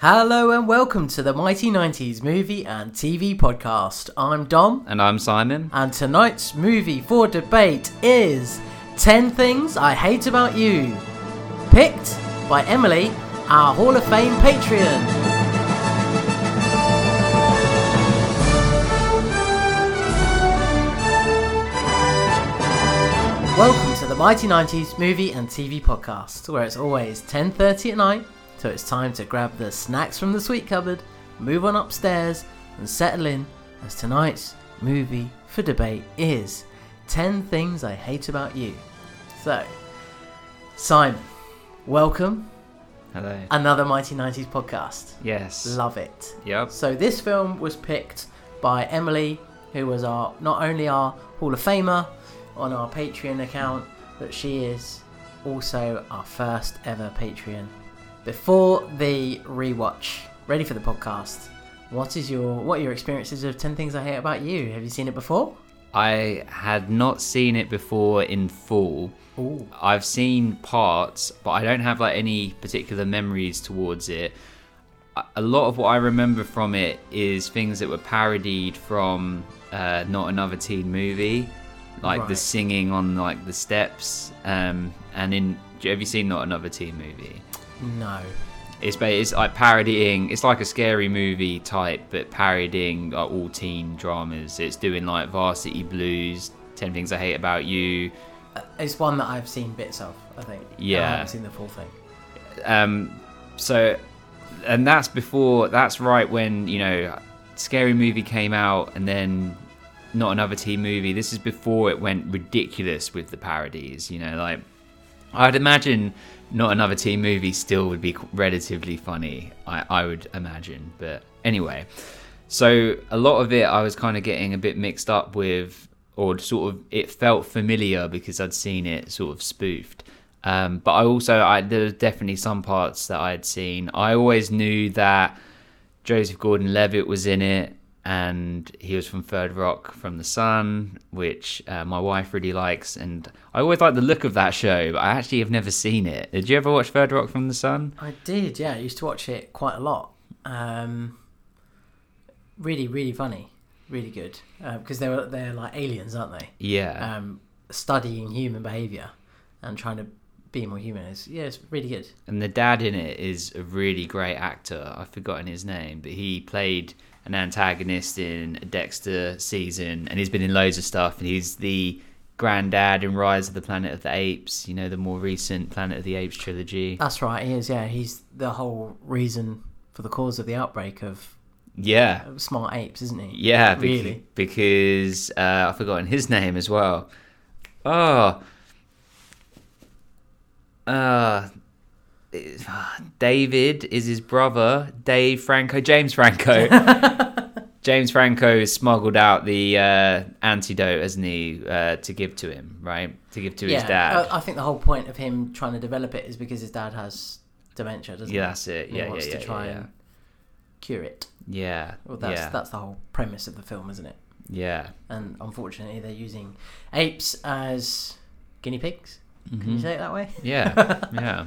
Hello and welcome to the Mighty 90s Movie and TV Podcast. I'm Dom, And I'm Simon. and tonight's movie for debate is 10 Things I Hate About You, picked by Emily, our Hall of Fame Patreon. Welcome to the Mighty 90s Movie and TV Podcast, where it's always 10:30 at night, so it's time to grab the snacks from the sweet cupboard, move on upstairs, and settle in as tonight's movie for debate is 10 Things I Hate About You. So, Simon, welcome. Hello. Another Mighty 90s podcast. Yes. Love it. Yep. So this film was picked by Emily, who was our not only our Hall of Famer on our Patreon account, but she is also our first ever Patreon. Before the rewatch, ready for the podcast. What is your what are your experiences of Ten Things I Hate About You? Have you seen it before? I had not seen it before in full. Ooh. I've seen parts, but I don't have like any particular memories towards it. A- A lot of what I remember from it is things that were parodied from uh, Not Another Teen Movie, like the singing on like the steps. Um, and in have you seen Not Another Teen Movie? No. It's it's like parodying. It's like a scary movie type, but parodying like, all teen dramas. It's doing like Varsity Blues, Ten Things I Hate About You. It's one that I've seen bits of, I think. yeah I Yeah. haven't seen the full thing. Um, so, and that's before. That's right when you know, Scary Movie came out, and then not another teen movie. This is before it went ridiculous with the parodies. You know, like I'd imagine not another teen movie still would be relatively funny. I, I would imagine, but anyway. So a lot of it I was kind of getting a bit mixed up with, or sort of it felt familiar because I'd seen it sort of spoofed. Um, but I also I there was definitely some parts that I had seen. I always knew that Joseph Gordon-Levitt was in it, and he was from Third Rock from the Sun, which uh, my wife really likes. And I always like the look of that show, but I actually have never seen it. Did you ever watch Third Rock from the Sun? I did, yeah. I used to watch it quite a lot. Um, really, really funny, really good because they were they're like aliens, aren't they? Yeah. Um, studying human behavior and trying to be more human. It's, yeah, it's really good. and the dad in it is a really great actor. I've forgotten his name, but he played an antagonist in Dexter season, and he's been in loads of stuff. And he's the granddad in Rise of the Planet of the Apes. You know, the more recent Planet of the Apes trilogy. That's right. He is. Yeah, he's the whole reason for the cause of the outbreak of Yeah, smart apes, isn't he? yeah, bec- Really? because uh, I've forgotten his name as well. Oh, uh, David is his brother. Dave Franco, James Franco. James Franco smuggled out the uh, antidote, hasn't he, uh, to give to him, right? To give to yeah. his dad. I, I think the whole point of him trying to develop it is because his dad has dementia, doesn't yeah, he? Yeah, that's it. Yeah, he yeah, wants yeah, to try yeah, and cure it. yeah, Well, that's yeah, that's the whole premise of the film, isn't it? yeah. and unfortunately they're using apes as guinea pigs. Can Mm-hmm. you say it that way? Yeah, yeah.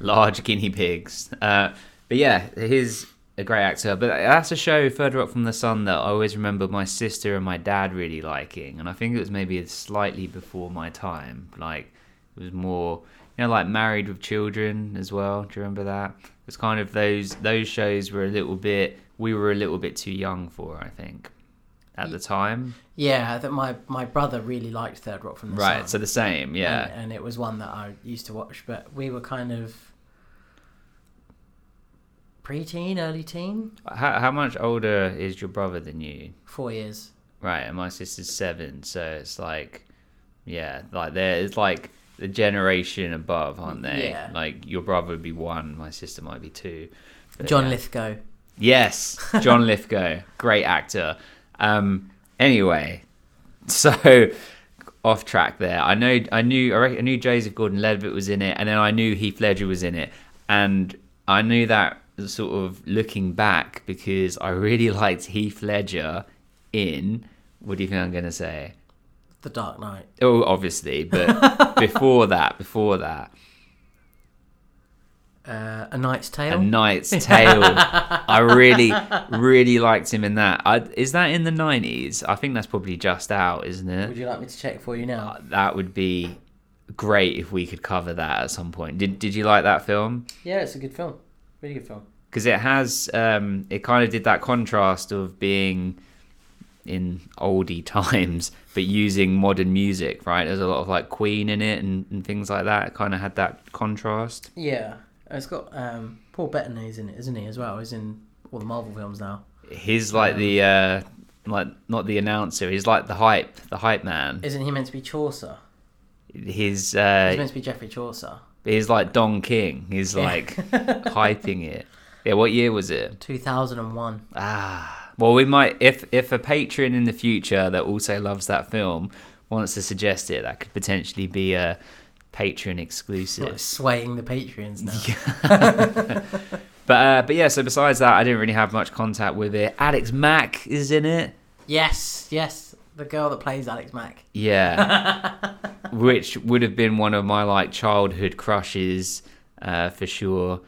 Large guinea pigs. Uh, but yeah, he's a great actor. But that's a show further up from the sun that I always remember my sister and my dad really liking, and I think it was maybe slightly before my time. Like it was more, you know, like Married with Children as well. Do you remember that? It's kind of those those shows were a little bit. We were a little bit too young for, I think, at the time. Yeah, that my my brother really liked Third Rock from the Right. Sun. Right, so the same. Yeah. and, and it was one that I used to watch, but we were kind of pre-teen, early teen, How, how much older is your brother than you? four years. Right, and my sister's seven, so it's like, yeah, like there, it's like the generation above, aren't they? Yeah. Like your brother would be one, my sister might be two. But John yeah. Lithgow. Yes, John Lithgow, great actor. Um, anyway, so off track there. I know, I knew, I, reckon, I knew Joseph Gordon-Levitt was in it, and then I knew Heath Ledger was in it, and I knew that sort of looking back because I really liked Heath Ledger in. What do you think I'm gonna say? The Dark Knight. Oh, obviously, but before that, before that, Uh, a Knight's Tale. A Knight's Tale. I really, really liked him in that. I, is that in the nineties? I think that's probably just out, isn't it? Would you like me to check for you now? Uh, that would be great if we could cover that at some point. Did Did you like that film? Yeah, it's a good film. Really good film. Because it has, um, it kind of did that contrast of being in oldie times, but using modern music. Right? There's a lot of like Queen in it and, and things like that. It kind of had that contrast. Yeah, it's got um, Paul Bettany's in it, isn't he? As well, he's in all the Marvel films now. He's like the uh, like not the announcer. He's like the hype, the hype man. Isn't he meant to be Chaucer? He's He's uh, meant to be Geoffrey Chaucer. He's like Don King. He's like hyping it. Yeah, what year was it? Two thousand and one. Ah, well, we might if if a patron in the future that also loves that film wants to suggest it, that could potentially be a patron exclusive. Swaying the Patreons now. But uh, but yeah, so besides that, I didn't really have much contact with it. Alex Mack is in it. Yes, yes, the girl that plays Alex Mack. Yeah, which would have been one of my like childhood crushes uh, for sure,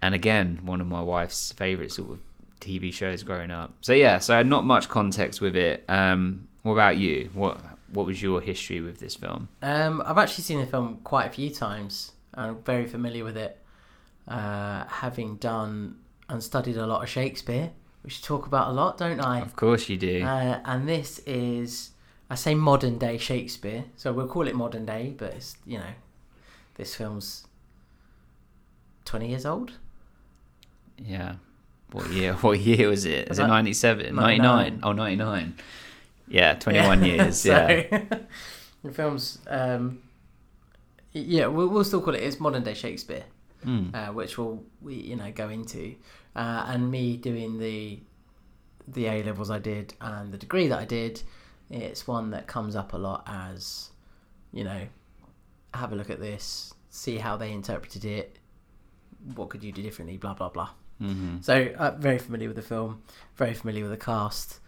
and again one of my wife's favorite sort of TV shows growing up. So yeah, so I had not much context with it. Um, what about you? What what was your history with this film? Um, I've actually seen the film quite a few times. I'm very familiar with it, uh, having done and studied a lot of Shakespeare, which I talk about a lot, don't I? Of course you do. Uh, and this is, I say modern day Shakespeare, so we'll call it modern day, but it's, you know, this film's 20 years old. yeah. What year? What year was it? Was Is it that 97? 99? 99? Oh, 99. Yeah, 21 years. Yeah. the film's, um, yeah, we'll, we'll still call it, it's modern day Shakespeare. Mm. uh, which we'll we you know go into, uh, and me doing the the A levels I did and the degree that I did, it's one that comes up a lot as, you know, have a look at this, see how they interpreted it, what could you do differently, blah blah blah. hmm So uh, very familiar with the film, very familiar with the cast.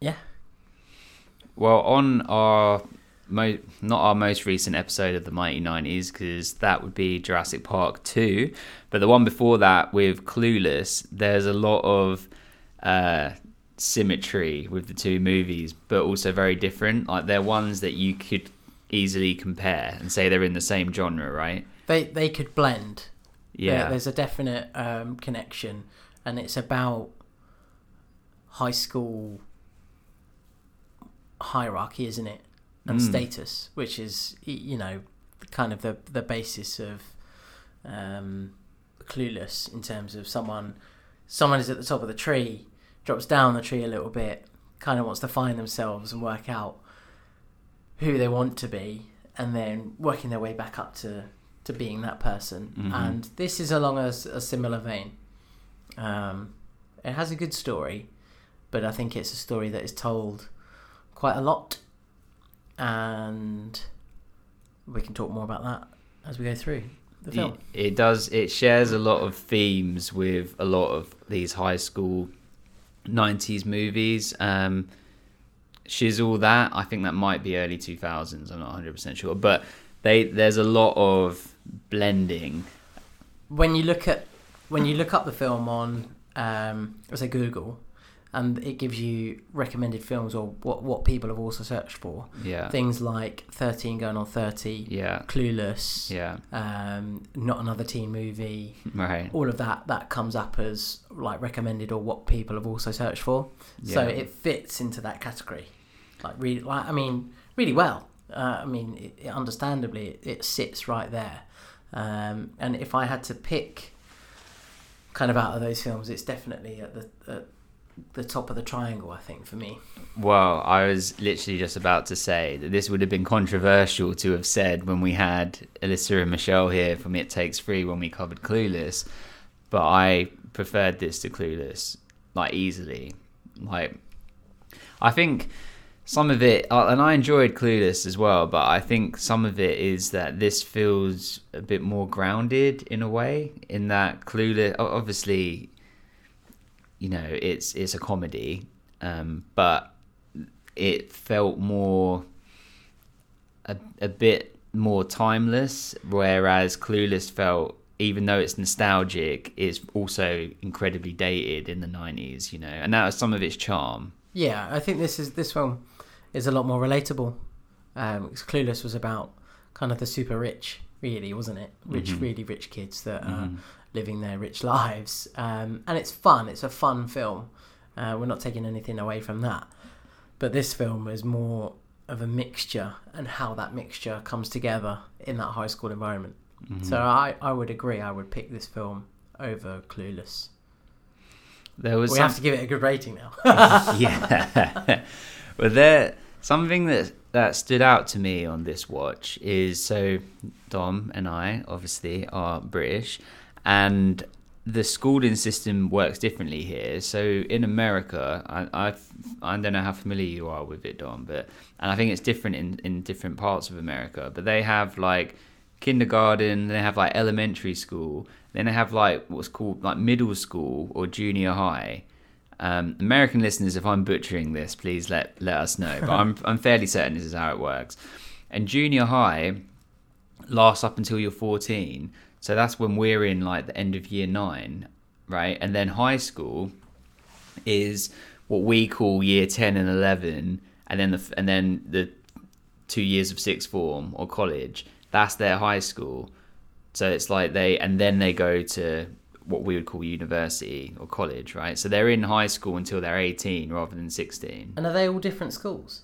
Yeah, Well, on our mo- not our most recent episode of the Mighty Nineties, because that would be Jurassic Park two, but the one before that with Clueless, there's a lot of uh, symmetry with the two movies, but also very different. Like they're ones that you could easily compare and say they're in the same genre, right? they they could blend. There- Yeah, there's a definite um, connection, and it's about high school hierarchy, isn't it? And Mm. status, which is you know kind of the the basis of um, clueless in terms of someone someone is at the top of the tree, drops down the tree a little bit, kind of wants to find themselves and work out who they want to be, and then working their way back up to to being that person. Mhm. And this is along a similar vein. Um, it has a good story, but I think it's a story that is told quite a lot, and we can talk more about that as we go through the film. It, it does. It shares a lot of themes with a lot of these high school '90s movies. Um, She's All that I think that might be early 2000s. I'm not 100 percent sure, but they there's a lot of blending. when you look at when you look up the film on um let's say Google and it gives you recommended films or what what people have also searched for. Yeah, things like 13 going on 30 yeah, clueless yeah. um not another teen movie. Right. all of that that comes up as like recommended or what people have also searched for. Yeah. so it fits into that category. Like really like i mean really well. Uh, i mean it, it understandably it, it sits right there. Um, and if i had to pick kind of out of those films it's definitely at the at the top of the triangle i think for me Well, I was literally just about to say that this would have been controversial to have said when we had Alyssa and Michelle here from It Takes Three when we covered Clueless, but I preferred this to Clueless, like easily. Like, I think some of it, uh, and I enjoyed Clueless as well, but I think some of it is that this feels a bit more grounded in a way, in that Clueless, obviously, you know, it's it's a comedy, um, but it felt more a, a bit more timeless whereas clueless felt even though it's nostalgic, is also incredibly dated in the '90s. You know, and that was some of its charm. Yeah, I think this is this film is a lot more relatable. Um, 'cause Clueless was about kind of the super rich, really, wasn't it? Rich, Mhm. really rich kids that are Mhm. Living their rich lives, um, and it's fun. It's a fun film. Uh, we're not taking anything away from that, but this film is more of a mixture and how that mixture comes together in that high school environment. Mhm. So I, I would agree. I would pick this film over Clueless. there was We some- have to give it a good rating now. yeah. well, there something that that stood out to me on this watch is so Dom and I obviously are British, and the schooling system works differently here. So in America, I I, I don't know how familiar you are with it, Don, but and I think it's different in in different parts of America. But they have like kindergarten, they have like elementary school, then they have like what's called like middle school or junior high. Um, American listeners, if I'm butchering this, please let let us know. But I'm I'm fairly certain this is how it works. And junior high lasts up until you're 14, so that's when we're in like the end of year nine, right? And then high school is what we call year 10 and 11, and then the and then the two years of sixth form or college. That's their high school. So it's like they and then they go to what we would call university or college, right? So they're in high school until they're 18 rather than 16. and are they all different schools?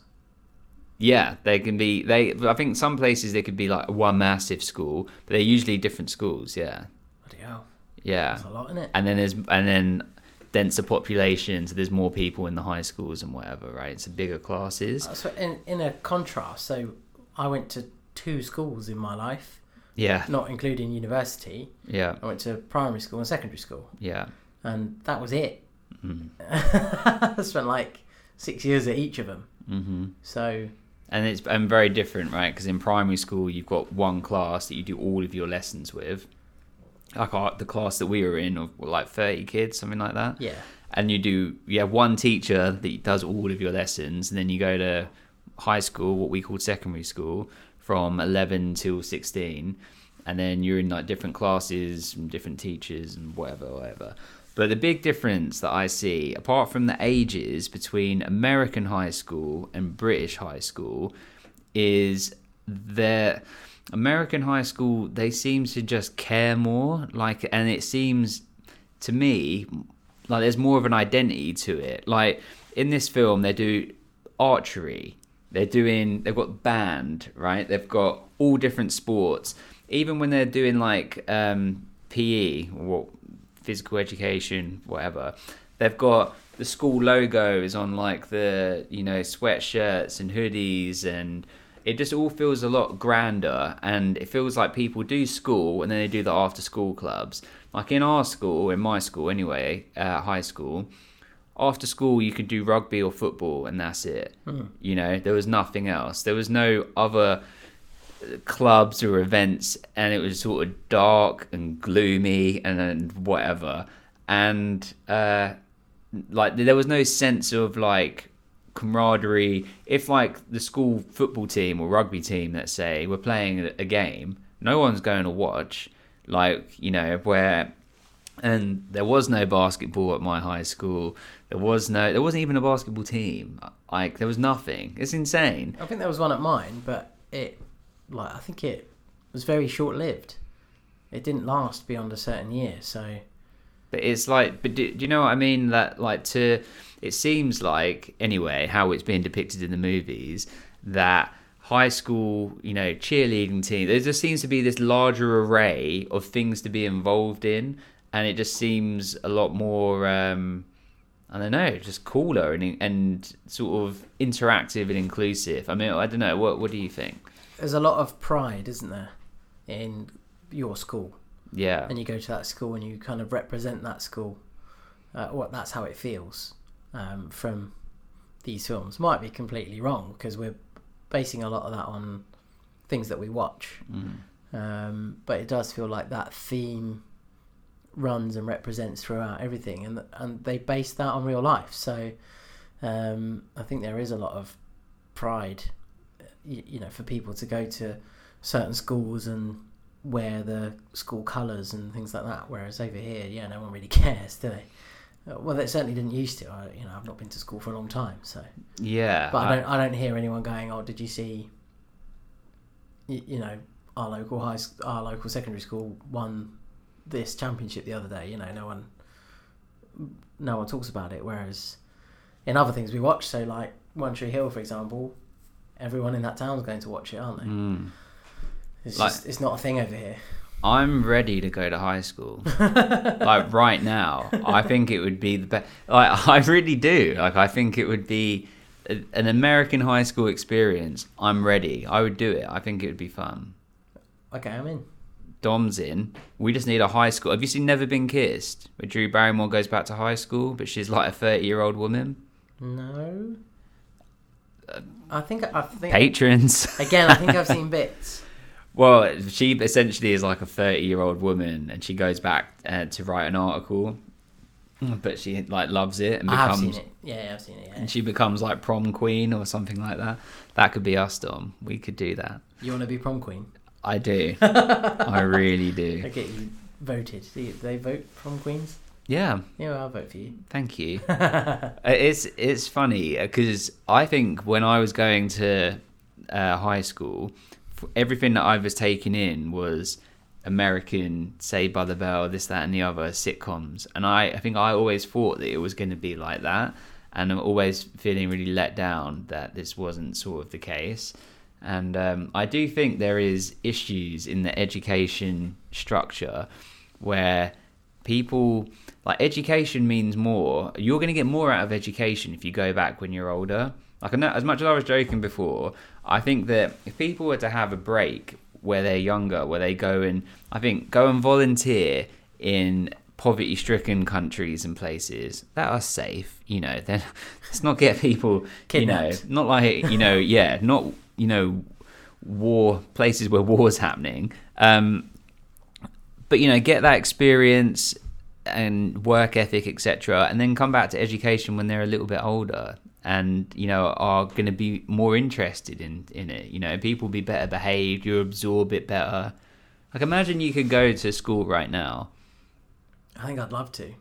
Yeah, they can be. They I think some places they could be like one massive school, but they're usually different schools. Yeah, Bloody hell, yeah. that's a lot, isn't it? And then there's and then denser population, so there's more people in the high schools and whatever, right? So bigger classes. Uh, So in in a contrast, so I went to two schools in my life, Yeah, not including university. yeah, I went to primary school and secondary school, yeah. and that was it. Mm. I spent like six years at each of them. hmm So And it's and very different, right? Because in primary school, you've got one class that you do all of your lessons with. Like our, the class that we were in, of like thirty kids, something like that. yeah, and you do you have one teacher that does all of your lessons and then you go to high school what we call secondary school from 11 till 16 and then you're in like different classes and different teachers and whatever whatever but the big difference that i see apart from the ages between american high school and british high school is that american high school they seem to just care more. Like and it seems to me like there's more of an identity to it. Like in this film they do archery. They're doing they've got band right? They've got all different sports. Even when they're doing like um pe what physical education whatever. They've got the school logos on like the you know sweatshirts and hoodies and it just all feels a lot grander and it feels like people do school and then they do the after school clubs. Like in our school in my school anyway uh, high school after school you could do rugby or football and that's it. You know there was nothing else. There was no other clubs or events and it was sort of dark and gloomy and, and whatever. And uh like there was no sense of like camaraderie. If like the school football team or rugby team let's say were playing a- a game no one's going to watch. Like you know where and there was no basketball at my high school. There was no there wasn't even a basketball team. Like there was nothing. It's insane. I think there was one at mine, but it like I think it was very short lived. It didn't last beyond a certain year, so But it's like, but do, do you know what I mean? That like to, it seems like anyway how it's being depicted in the movies that high school, you know, cheerleading team. There just seems to be this larger array of things to be involved in, and it just seems a lot more. um I don't know, just cooler and and sort of interactive and inclusive. I mean, I don't know. What what do you think? There's a lot of pride, isn't there, in your school? Yeah, and you go to that school and you kind of represent that school. Uh, what that's how it feels um, from these films. Might be completely wrong because we're basing a lot of that on things that we watch, um, but it does feel like that theme runs and represents throughout everything, and and they base that on real life. So um, I think there is a lot of pride, you, you know, for people to go to certain schools and wear the school colours and things like that. Whereas over here, yeah, no one really cares, do they? Uh, Well, they certainly didn't used to. I, you know, I've not been to school for a long time, so. Yeah, But I don't. I don't hear anyone going, "Oh, did you see?" You, you know, our local high, our local secondary school won this championship the other day. You know, no one, no one talks about it. Whereas in other things we watch, so like One Tree Hill, for example, everyone in that town's going to watch it, aren't they? Mm. It's Like- just, it's not a thing over here. I'm ready to go to high school. like right now, I think it would be the best. Like I really do. Like I think it would be a- an American high school experience. I'm ready. I would do it. I think it would be fun. Okay, I'm in. Dom's in. We just need a high school. Have you seen Never Been Kissed? Where Drew Barrymore goes back to high school, but she's like a 30 year old woman. No. I think I think Patrons. again. I think I've seen bits. Well, she essentially is like a 30 year old woman and she goes back uh, to write an article, but she like loves it and I have seen it. Yeah, I've seen it. Yeah. and she becomes like prom queen or something like that. That could be us, Dom. We could do that. You want to be prom queen? I do. I really do. I get you voted. Do they vote prom queens? Yeah, Yeah, well, I'll vote for you. thank you. Uh, It's it's funny because I think when I was going to uh, high school, everything that I was taking in was American Saved by the Bell, this, that, and the other sitcoms, and I, I think I always thought that it was going to be like that, and I'm always feeling really let down that this wasn't sort of the case. And um, I do think there is issues in the education structure where people like education means more. You're going to get more out of education if you go back when you're older. Like I know, as much as I was joking before, I think that if people were to have a break where they're younger, where they go and I think go and volunteer in poverty-stricken countries and places that are safe, you know, then let's not get people, you know, not like you know, yeah, not you know, war places where war's happening. Um, but you know get that experience and work ethic etc and then come back to education when they're a little bit older and you know are going to be more interested in in it you know people be better behaved you absorb it better like imagine you could go to school right now I think I'd love to.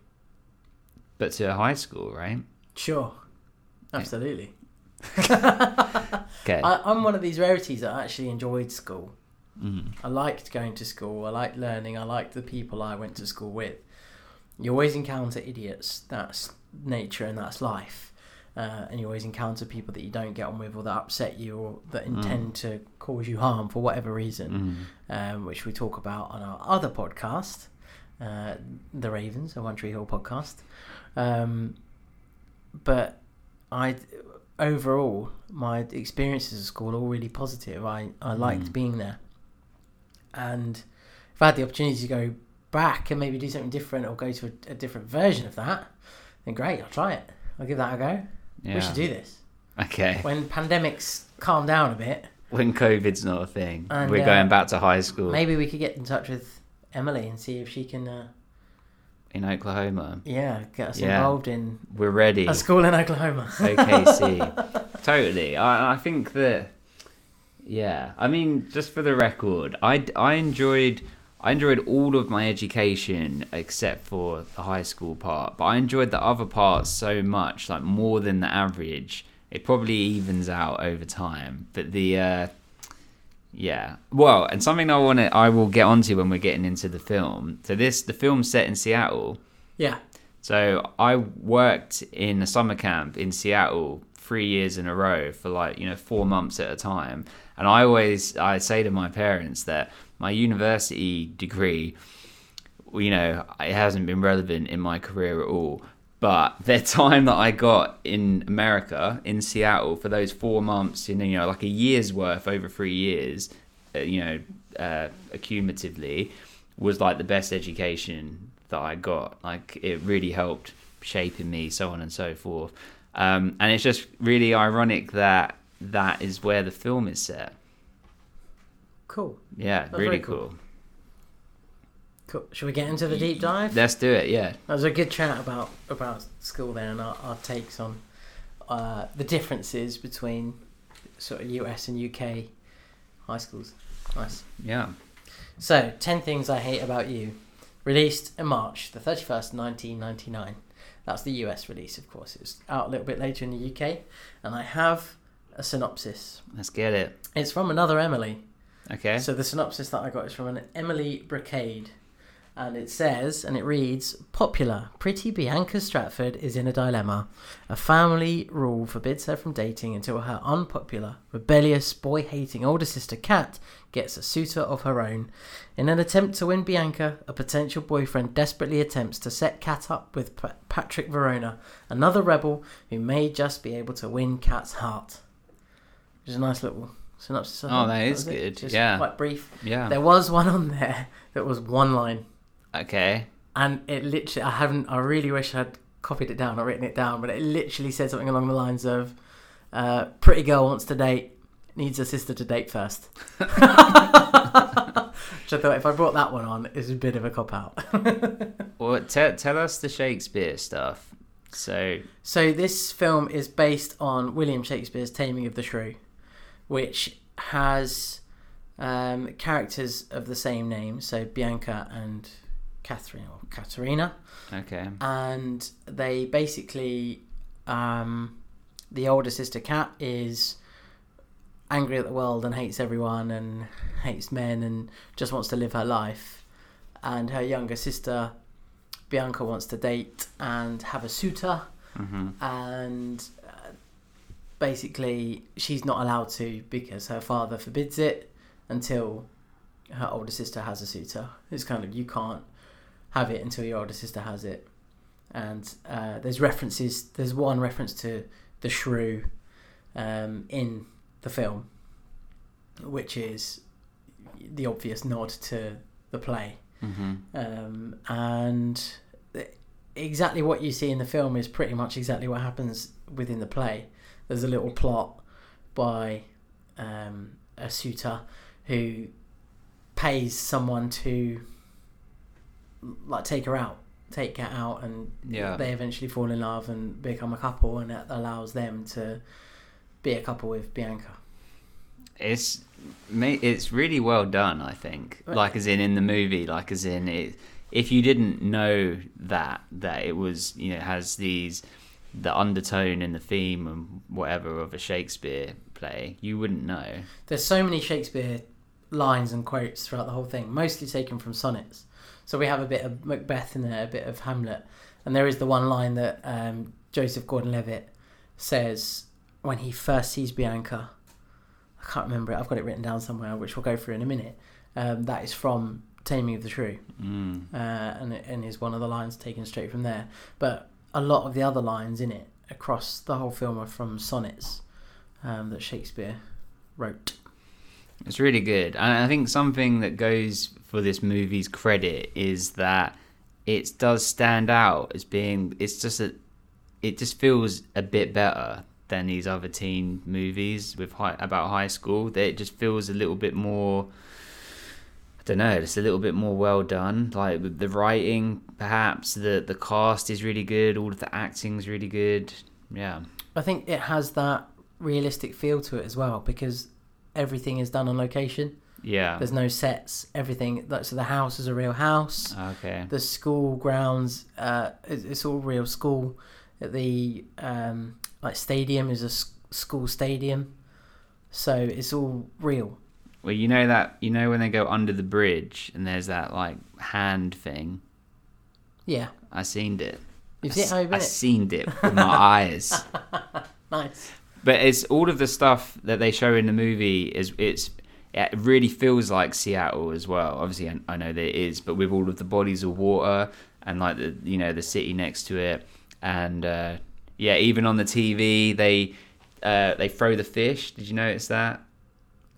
but to a high school right Sure. Absolutely. okay I, I'm one of these rarities that actually enjoyed school. Mhm. I liked going to school. I liked learning. I liked the people I went to school with. You always encounter idiots. That's nature and that's life. Uh, and you always encounter people that you don't get on with or that upset you or that intend to cause you harm for whatever reason, Mhm. um, which we talk about on our other podcast, uh, The Ravens, a One Tree Hill podcast. Um, but I, overall, my experiences at school are all really positive. I, I liked Mm. being there. And if I had the opportunity to go back and maybe do something different or go to a, a different version of that, then great, I'll try it. I'll give that a go. yeah We should do this. okay When pandemics calm down a bit, when covid's not a thing And, we're uh, going back to high school maybe we could get in touch with Emily and see if she can, uh, in oklahoma yeah, get us Yeah. involved in we're ready a school in Oklahoma. OKC. totally. I, I think that. Yeah, I mean, just for the record, I, I enjoyed I enjoyed all of my education except for the high school part, but I enjoyed the other parts so much, like more than the average. It probably evens out over time, but the uh, yeah, well, and something I want to I will get onto when we're getting into the film. So this the film's set in Seattle, yeah, so I worked in a summer camp in Seattle three years in a row for like you know four months at a time, and I always I say to my parents that my university degree, you know, it hasn't been relevant in my career at all. But the time that I got in America, in Seattle, for those four months, you know, like a year's worth over three years, uh, you know, uh, accumulatively, was like the best education that I got. Like it really helped shaping me, so on and so forth. Um, and it's just really ironic that that is where the film is set. Cool, Yeah, really cool. cool. cool. Should we get into the deep dive? Let's do it. Yeah. That was a good chat about about school there and our, our takes on uh, the differences between sort of US and UK high schools. Nice. Yeah. So, 10 Things I Hate About You, released in March the 31st, 1999. That's the US release, of course. It was out a little bit later in the UK. And I have a synopsis. Let's get it. It's from another Emily. Okay. So, the synopsis that I got is from an Emily Brocade. And it says, and it reads Popular, pretty Bianca Stratford is in a dilemma. A family rule forbids her from dating until her unpopular, rebellious, boy hating older sister Kat gets a suitor of her own. In an attempt to win Bianca, a potential boyfriend desperately attempts to set Kat up with Pa- Patrick Verona, another rebel who may just be able to win Kat's heart. Which is a nice little synopsis. I Oh, that is good. Just Yeah. Quite brief. yeah. There was one on there that was one line Okay. and it literally i haven't i really wish i'd copied it down or written it down but it literally said something along the lines of uh, pretty girl wants to date needs a sister to date first which i thought if i brought that one on it's a bit of a cop out Well, tell tell us the Shakespeare stuff. So so this film is based on william shakespeare's taming of the shrew which has um, characters of the same name so bianca and catherine or katerina okay. and they basically um, the older sister Kat is angry at the world and hates everyone and hates men and just wants to live her life. And her younger sister bianca wants to date and have a suitor. Hmm and basically she's not allowed to because her father forbids it until her older sister has a suitor. It's kind of you can't have it until your older sister has it. And uh, there's references there's one reference to the shrew um, in the film which is the obvious nod to the play. Hmm um, and exactly what you see in the film is pretty much exactly what happens within the play. There's a little plot by um, a suitor who pays someone to like take her out, take her out, and Yeah. they eventually fall in love and become a couple, and it allows them to be a couple with Bianca. It's it's really well done. I think. Like as in in the movie. Like as in it. If you didn't know that that it was you know has these the undertone and the theme and whatever of a Shakespeare play, you wouldn't know. There's so many Shakespeare lines and quotes throughout the whole thing, mostly taken from sonnets. So we have a bit of Macbeth in there, a bit of Hamlet, and there is the one line that um, Joseph Gordon-Levitt says when he first sees Bianca. I can't remember it. I've got it written down somewhere, which we'll go through in a minute. Um, that is from Taming of the Shrew, Mm. uh, and it, and is one of the lines taken straight from there. But a lot of the other lines in it across the whole film are from sonnets um, that Shakespeare wrote. It's really good. And I think something that goes for this movie's credit is that it does stand out as being it's just a it just feels a bit better than these other teen movies with high, about high school. That it just feels a little bit more don't know, just a little bit more well done. Like the writing, perhaps the the cast is really good. All of the acting's really good. Yeah, I think it has that realistic feel to it as well because everything is done on location. yeah. There's no sets. Everything. like, So the house is a real house. Okay. The school grounds, uh, it's, it's all real school. The um, like stadium is a school stadium, so it's all real. Well, you know that you know when they go under the bridge and there's that like hand thing. Yeah, I seen it. you've seen you've I it. seen it with my eyes. Nice. But it's all of the stuff that they show in the movie is it's it really feels like Seattle as well. Obviously, I, I know there is, but with all of the bodies of water and like the you know the city next to it, and uh, yeah, even on the TV they uh, they throw the fish. Did you notice that?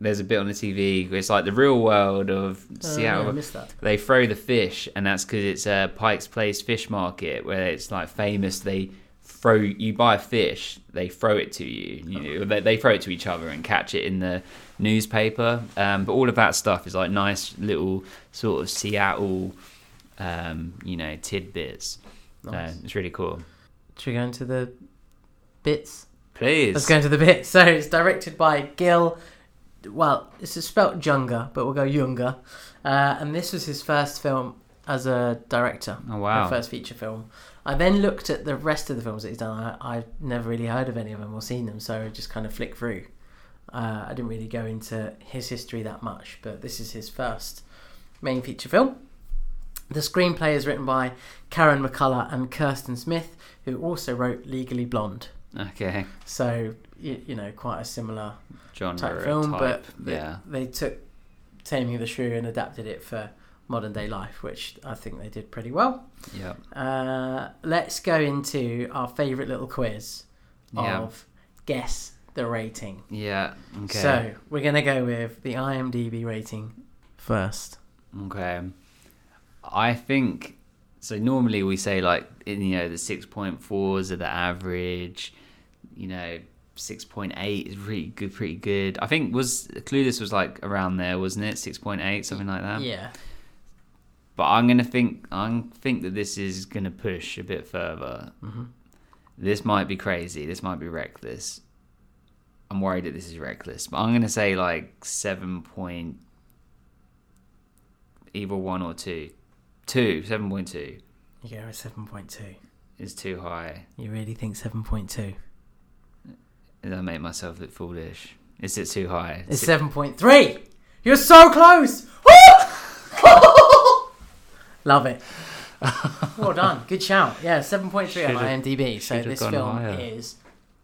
There's a bit on the TV. Where it's like the real world of Oh, Seattle. yeah, I missed that. they throw the fish, and that's because it's a Pike's Place fish market where it's like famous. They throw you buy a fish, they throw it to you. You know, they, they throw it to each other and catch it in the newspaper. Um, but all of that stuff is like nice little sort of Seattle, um, you know, tidbits. Nice. Uh, it's really cool. Should we go into the bits? Please. Let's go into the bits. So it's directed by Gil well, this is spelt Junger, but we'll go Younger. Uh, and this was his first film as a director. Oh, wow. Her first feature film. I then looked at the rest of the films that he's done. I, I've never really heard of any of them or seen them, so I just kind of flicked through. Uh, I didn't really go into his history that much, but this is his first main feature film. The screenplay is written by Karen McCullah and Kirsten Smith, who also wrote Legally Blonde. Okay. So, you, you know, quite a similar Genre type film, type, but they, yeah. they took Taming of the Shrew and adapted it for modern day life, which I think they did pretty well. Yeah. Uh, let's go into our favourite little quiz Yeah. of guess the rating. Yeah. Okay. So we're gonna go with the IMDb rating first. Okay. I think so. Normally we say like in, you know the six point fours are the average. You know, six point eight is really good, pretty good. I think was Clueless was like around there, wasn't it? Six point eight, something like that. Yeah, But I'm gonna think I think that this is gonna push a bit further. Mm-hmm. This might be crazy. This might be reckless. I'm worried that this is reckless, but I'm gonna say like seven point, either one or two, two seven point two you go with seven point two. is too high. You really think seven point two? Did I make myself look foolish? Is it too high? It's seven point three. You're so close. Love it. well done. Good shout. Yeah, seven point three on IMDb. So this film higher. is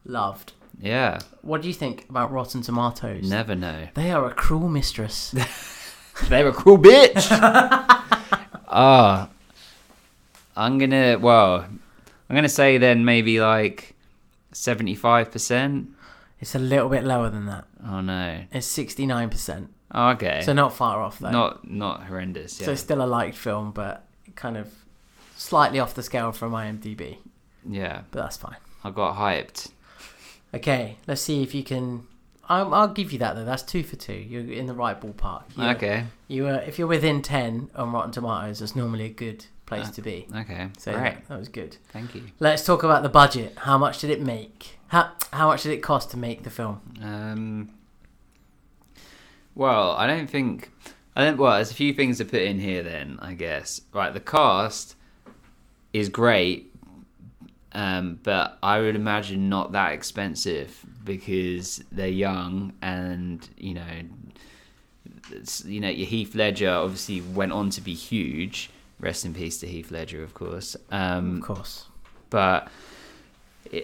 loved. yeah, What do you think about Rotten Tomatoes? never know. They are a cruel mistress. They're a cruel bitch. Ah, I'm gonna. Well, I'm gonna say then maybe like seventy-five percent. it's a little bit lower than that. Oh no. It's sixty nine percent. Oh, okay. So not far off though. not not horrendous. Yeah. So still a liked film, but kind of slightly off the scale from IMDb. yeah. But that's fine. I got hyped. Okay, let's see if you can. I'll, I'll give you that though. That's two for two. You're in the right ballpark. You, Okay. You uh, if you're within ten on Rotten Tomatoes, that's normally a good place Uh, to be. Okay. So Great. that, that was good. Thank you. Let's talk about the budget. How much did it make? How how much did it cost to make the film? Um. Well, I don't think. I don't. Well, there's a few things to put in here. Then I guess. Right. The cast is great, um, but I would imagine not that expensive because they're young and you know, it's, you know, your Heath Ledger obviously went on to be huge. Rest in peace to Heath Ledger, of course. Um, Of course. but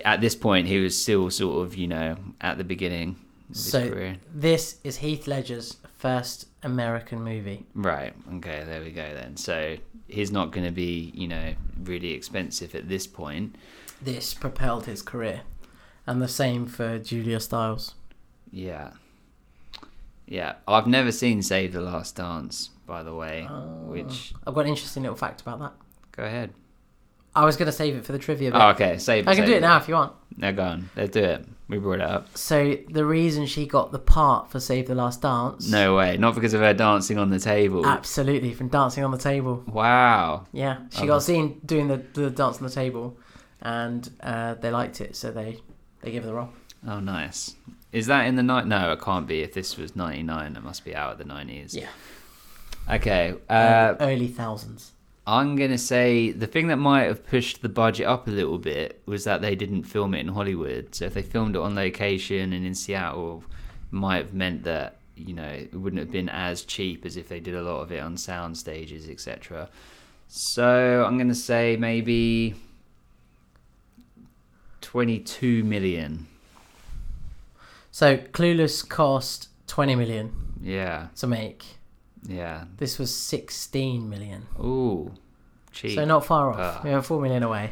at this point he was still sort of you know at the beginning of his So career this is Heath Ledger's first American movie. right okay there we go then so he's not going to be you know really expensive at this point This propelled his career, and the same for Julia Stiles. yeah yeah i've never seen save the last dance by the way which I've got an interesting little fact about that. go ahead I was going to save it for the trivia bit. oh okay save I can save do it now if you want. no go on let's do it we brought it up So the reason she got the part for Save the Last Dance, no way not because of her dancing on the table absolutely from dancing on the table. wow Yeah, she Oh. got seen doing the, the dance on the table, and uh, they liked it, so they they gave her the role. Oh, nice. Is that in the night? No, it can't be. If this was ninety nine, it must be out of the nineties. Yeah, Okay. Uh, early thousands. I'm gonna say the thing that might have pushed the budget up a little bit was that they didn't film it in Hollywood. So if they filmed it on location and in Seattle, might have meant that you know it wouldn't have been as cheap as if they did a lot of it on sound stages, etc. So I'm gonna say maybe twenty two million. So Clueless cost twenty million Yeah, to make. Yeah. This was sixteen million. Ooh, cheap. So not far off. Ah. We were four million away.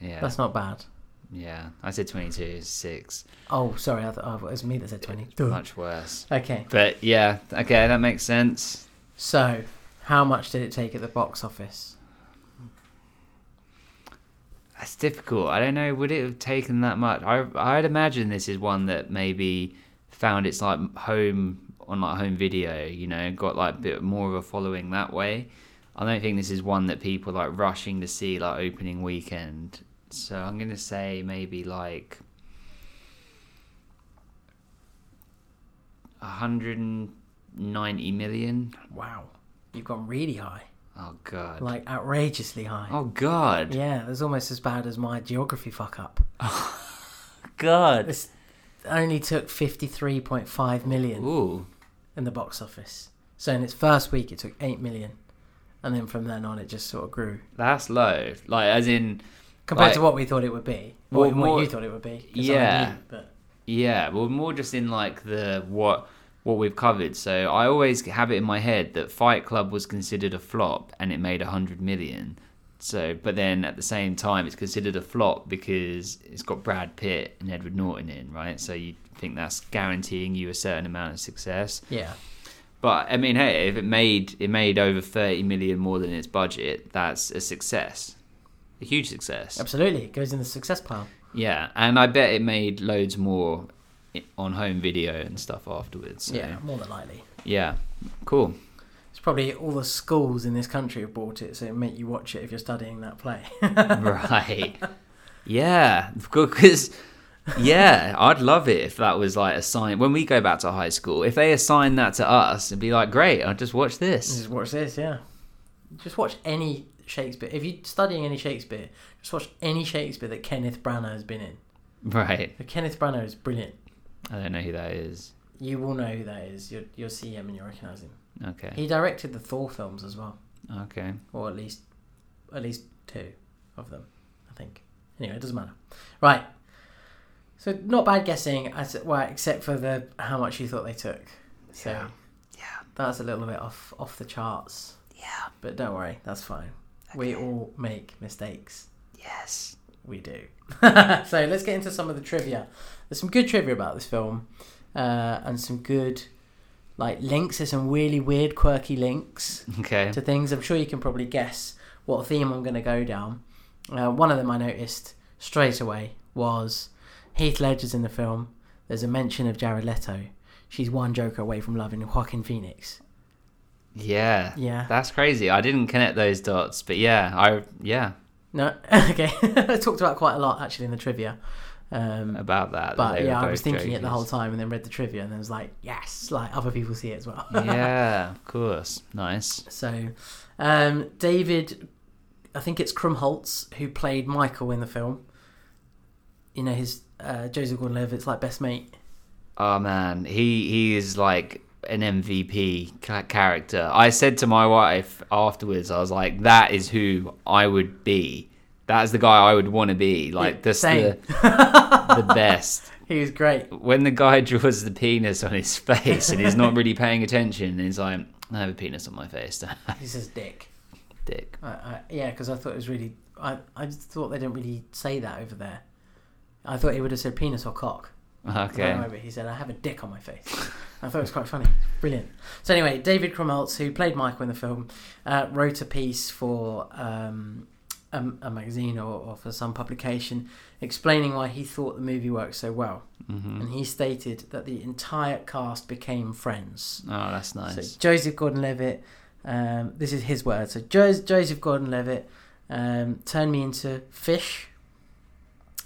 yeah, That's not bad. yeah. I said twenty-two. It's six. Oh, sorry, I thought oh, it was me that said twenty. Much worse. Okay, But yeah, okay, that makes sense. so how much did it take at the box office? That's difficult. I don't know. Would it have taken that much? I I'd imagine this is one that maybe found its like home on like home video. You know, got like a bit more of a following that way. I don't think this is one that people like rushing to see like opening weekend. So I'm gonna say maybe like 190 million. Wow. You've gone really high. Oh god. Like outrageously high. oh god. Yeah, that's almost as bad as my geography fuck up. Oh, God. This only took 53.5 million Ooh. In the box office. So in its first week, it took 8 million. And then from then on, it just sort of grew. That's low. Like as in Compared Like- to what we thought it would be. Well, What, what you thought it would be. Yeah. knew, but Yeah, well, more just in like the what what we've covered. So I always have it in my head that Fight Club was considered a flop and it made a hundred million. So, but then at the same time, it's considered a flop because it's got Brad Pitt and Edward Norton in, right? So you think that's guaranteeing you a certain amount of success. yeah. But I mean, hey, if it made it made over thirty million more than its budget, that's a success, a huge success. Absolutely. It goes in the success pile. Yeah, and I bet it made loads more on home video and stuff afterwards. So, Yeah, more than likely. yeah, cool. It's probably all the schools in this country have bought it, so it make you watch it if you're studying that play. right. Yeah, because yeah, I'd love it if that was like assigned when we go back to high school. If they assign that to us, it'd be like, great, I'll just watch this. Just watch this, yeah. Just watch any Shakespeare. If you're studying any Shakespeare, just watch any Shakespeare that Kenneth Branagh has been in. Right. But Kenneth Branagh is brilliant. I don't know who that is. You will know who that is. You'll, you'll see him and you'll recognise him. Okay. He directed the Thor films as well, Okay. or at least at least two of them, I think. Anyway, it doesn't matter. Right. So not bad guessing, as well, except for the how much you thought they took. So Yeah. Yeah. that's a little bit off off the charts. Yeah. But don't worry, that's fine. We all make mistakes. Yes. We do. so let's get into some of the trivia. There's some good trivia about this film, uh, and some good like links. There's some really weird, quirky links Okay. to things. I'm sure you can probably guess what theme I'm going to go down. Uh, one of them I noticed straight away was Heath Ledger's in the film. There's a mention of Jared Leto. She's one Joker away from loving Joaquin Phoenix. Yeah. Yeah. That's crazy. I didn't connect those dots, but yeah, I yeah No, okay. I talked about quite a lot actually in the trivia. Um, about that. but yeah, I was thinking it the whole time, and then read the trivia, and then was like, yes, like other people see it as well. yeah, of course. Nice. so, um, David, I think it's Krumholtz who played Michael in the film. You know his uh, Joseph Gordon-Levitt's like best mate. Oh man, he he is like an MVP character. I said to my wife afterwards, I was like, that is who I would be. That is the guy I would want to be. Like that's Same. the the best. He was great. When the guy draws the penis on his face and he's not really paying attention, and he's like, I have a penis on my face. He says Dick. Dick. I, I, yeah, because I thought it was really. I, I just thought they didn't really say that over there. I thought he would have said penis or cock. Okay. But he said, I have a dick on my face. I thought it was quite funny. Brilliant. So, anyway, David Krumholtz, who played Michael in the film, uh, wrote a piece for um, a, a magazine or, or for some publication explaining why he thought the movie worked so well. hmm And he stated that the entire cast became friends. Oh, that's nice. So, Joseph Gordon Levitt, um, this is his word. So, jo- Joseph Gordon Levitt um, turned me into Phish.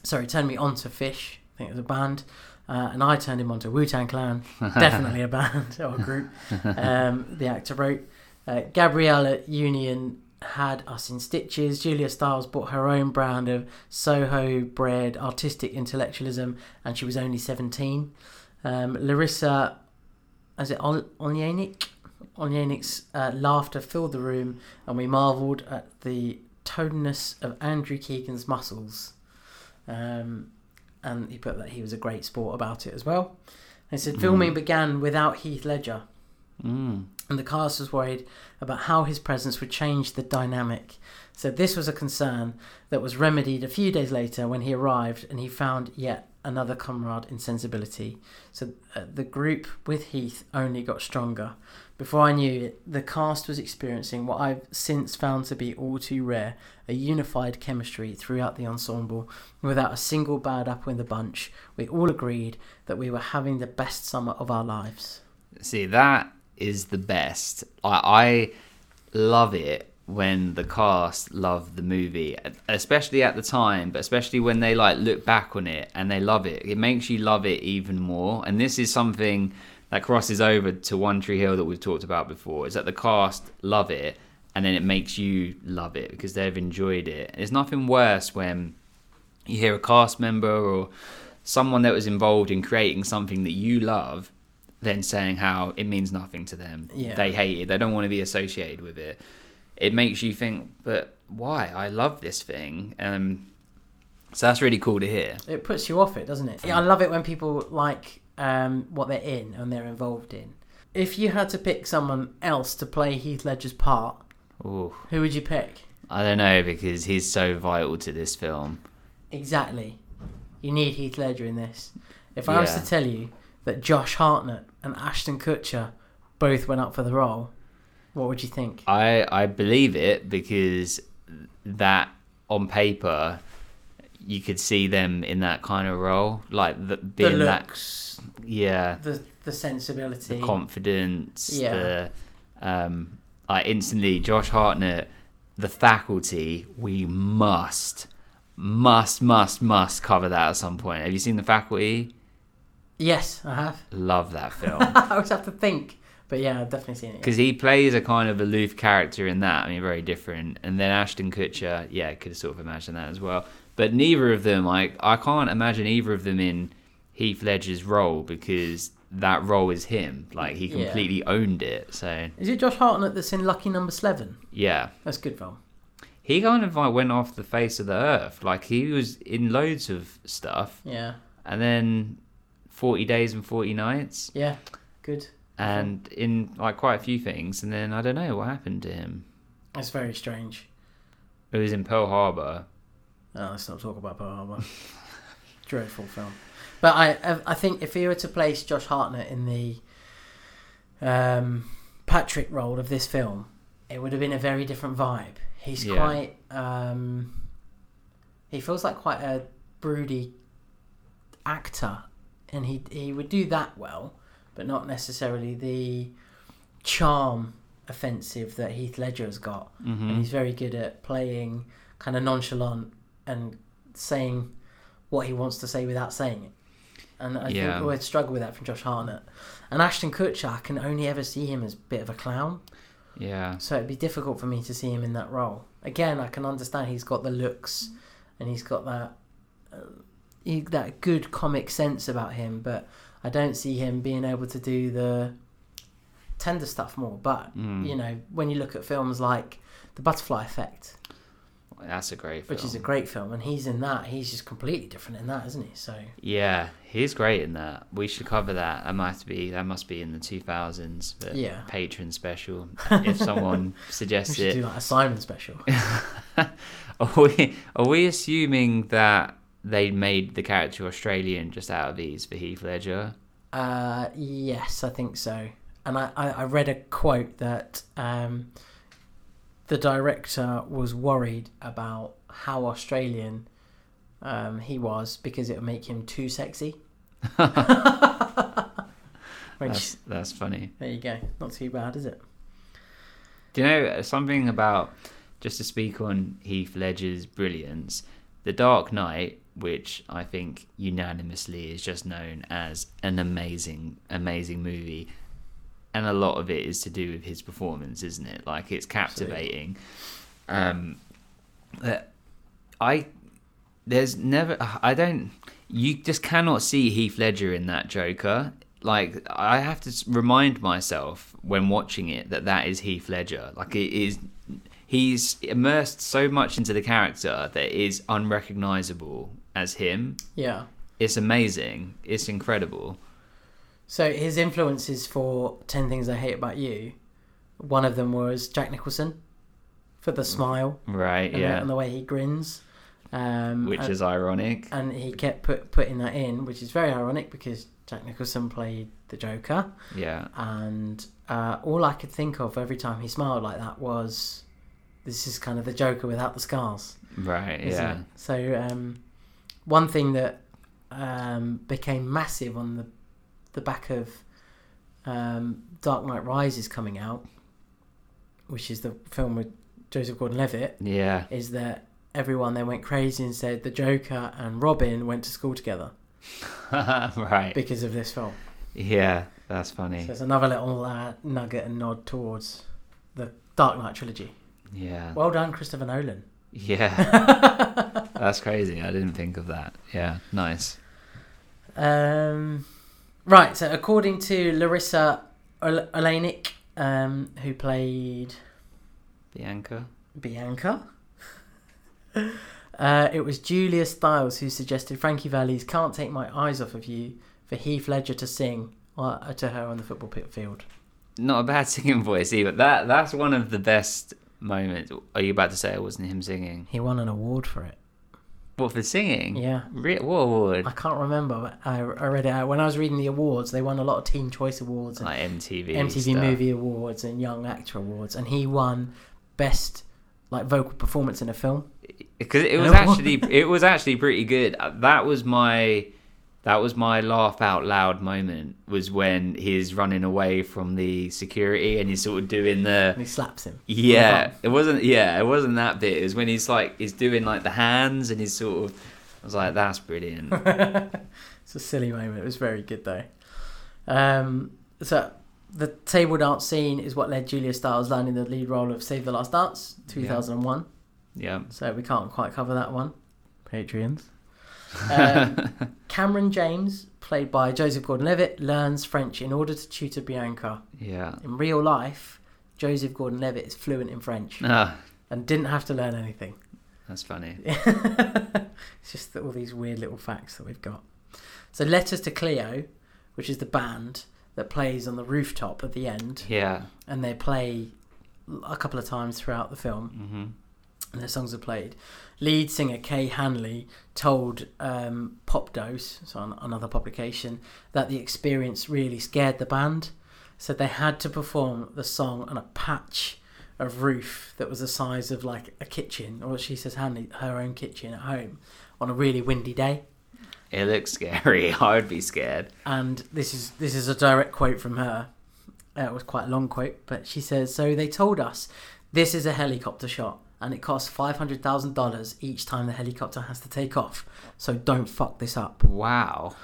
Sorry, turned me onto Phish. I think it was a band. Uh, and I turned him onto Wu Tang Clan. Definitely a band or a group. Um, the actor wrote. Uh, Gabriella Union had us in stitches. Julia Stiles bought her own brand of Soho bred artistic intellectualism, and she was only 17. Um, Larissa, is it Ol- Olyanik? Olyanik's uh, laughter filled the room, and we marvelled at the toneness of Andrew Keegan's muscles. Um, and he put that he was a great sport about it as well. And he said filming began without Heath Ledger, Mm. and the cast was worried about how his presence would change the dynamic. So this was a concern that was remedied a few days later when he arrived and he found yet another comrade in sensibility. So uh, the group with Heath only got stronger. Before I knew it, the cast was experiencing what I've since found to be all too rare a unified chemistry throughout the ensemble. Without a single bad apple in the bunch, we all agreed that we were having the best summer of our lives. See, that is the best. I, I love it when the cast love the movie, especially at the time, but especially when they like look back on it and they love it. It makes you love it even more. And this is something that crosses over to One Tree Hill that we've talked about before is that the cast love it, and then it makes you love it because they've enjoyed it. There's nothing worse when you hear a cast member or someone that was involved in creating something that you love then saying how it means nothing to them. Yeah. They hate it. They don't want to be associated with it. It makes you think, but why? I love this thing. Um, so that's really cool to hear. It puts you off it, doesn't it? Yeah, I love it when people like um, what they're in and they're involved in. If you had to pick someone else to play Heath Ledger's part, Ooh, who would you pick? I don't know because he's so vital to this film. Exactly. You need Heath Ledger in this. If I was to tell you that Josh Hartnett and Ashton Kutcher both went up for the role, what would you think? I I believe it because that on paper you could see them in that kind of role, like the, The being that looks, yeah, the the sensibility. the confidence, Yeah. the um, like instantly Josh Hartnett, the faculty. We must, must, must, must cover that at some point. Have you seen the faculty? yes, I have. Love that film. I always have to think, but yeah, I've definitely seen it. because he plays a kind of aloof character in that. I mean, very different. And then Ashton Kutcher, yeah, could sort of imagined that as well. But neither of them, like, I can't imagine either of them in Heath Ledger's role because that role is him. Like, he Yeah. completely owned it. So Is it Josh Hartnett that's in Lucky Number Slevin? yeah, That's a good film. he kind of like went off the face of the earth. Like, he was in loads of stuff, Yeah, and then Forty Days and Forty Nights, yeah, good. and in like quite a few things. And then I don't know what happened to him. It's very strange. It was in Pearl Harbor. Oh, let's not talk about Pearl Harbor. Dreadful film. But I, I think if he were to place Josh Hartnett in the um, Patrick role of this film, it would have been a very different vibe. He's Yeah. quite. Um, he feels like quite a broody actor, and he he would do that well, but not necessarily the charm offensive that Heath Ledger has got Mm-hmm. and he's very good at playing kind of nonchalant and saying what he wants to say without saying it. And I Yeah. think we'd struggle with that from Josh Hartnett. And Ashton Kutcher, I can only ever see him as a bit of a clown, Yeah. so it'd be difficult for me to see him in that role. Again, I can understand he's got the looks and he's got that uh, he, that good comic sense about him, but I don't see him being able to do the tender stuff more. But Mm. you know, when you look at films like The Butterfly Effect, That's a great film. which is a great film, and he's in that. He's just completely different in that, isn't he? So Yeah, he's great in that. We should cover that. That must be that must be in the two thousands. Yeah. Patreon special. If someone suggests it. do like a Simon special. Are we are we assuming that they made the character Australian just out of ease for Heath Ledger? Uh, yes, I think so. And I, I, I read a quote that um, the director was worried about how Australian um, he was because it would make him too sexy. Which, That's that's funny. there you go. Not too bad, is it? Do you know something about just to speak on Heath Ledger's brilliance? The Dark Knight, which I think unanimously is just known as an amazing, amazing movie, and a lot of it is to do with his performance, isn't it? Like it's captivating. Um, I there's never I don't you just cannot see Heath Ledger in that Joker. Like I have to remind myself when watching it that that is Heath Ledger. Like it is he's immersed so much into the character that it is unrecognizable as him. Yeah. It's amazing. It's incredible. So his influences for Ten Things I Hate About You, one of them was Jack Nicholson, for the smile Right, and, the, yeah. and the way he grins. Um, Which and, is ironic. and he kept put, putting that in, which is very ironic because Jack Nicholson played the Joker, Yeah. and uh, all I could think of every time he smiled like that was, this is kind of the Joker without the scars. Right, yeah. it? So um, one thing that um, became massive on the the back of um, Dark Knight Rises coming out, which is the film with Joseph Gordon-Levitt, Yeah. is that everyone then went crazy and said the Joker and Robin went to school together right. because of this film. Yeah. That's funny. So it's another little uh, nugget and nod towards the Dark Knight trilogy. Yeah. Well done, Christopher Nolan. Yeah. That's crazy. I didn't think of that. Yeah. Nice. Um, right. So according to Larissa Ol- Olenek, um, who played Bianca. Bianca. Uh, it was Julia Stiles who suggested Frankie Valli's "Can't Take My Eyes Off of You" for Heath Ledger to sing uh, to her on the football pit field. Not a bad singing voice either. That that's one of the best moments. Are you about to say it wasn't him singing? He won an award for it. What for singing? Yeah, Re- what award? I can't remember, but I, I read it out when I was reading the awards. They won a lot of Teen Choice Awards and Like MTV. MTV stuff. Movie Awards and Young Actor Awards, and he won best like vocal performance in a film. because it was actually it was actually pretty good. That was my that was my laugh out loud moment was when he's running away from the security and he's sort of doing the And he slaps him. yeah it wasn't yeah it wasn't that bit it was when he's like he's doing like the hands and he's sort of I was like that's brilliant it's a silly moment. It was very good though. Um, so the table dance scene is what led Julia Stiles landing the lead role of Save the Last Dance, two thousand and one. yeah So we can't quite cover that one. Patreons. Um, Cameron James, played by Joseph Gordon-Levitt, learns French in order to tutor Bianca. yeah In real life, Joseph Gordon-Levitt is fluent in French ah and didn't have to learn anything. that's funny it's just that all these weird little facts that we've got. So, Letters to Cleo, which is the band that plays on the rooftop at the end, yeah and they play a couple of times throughout the film, hmm and their songs are played. Lead singer Kay Hanley told um, Popdose, so another publication, that the experience really scared the band. Said they had to perform the song on a patch of roof that was the size of like a kitchen, or she says Hanley her own kitchen at home, on a really windy day. it looks scary I would be scared And this is this is a direct quote from her. Uh, it was quite a long quote, but she says, "So they told us this is a helicopter shot, and it costs five hundred thousand dollars each time the helicopter has to take off. So don't fuck this up." wow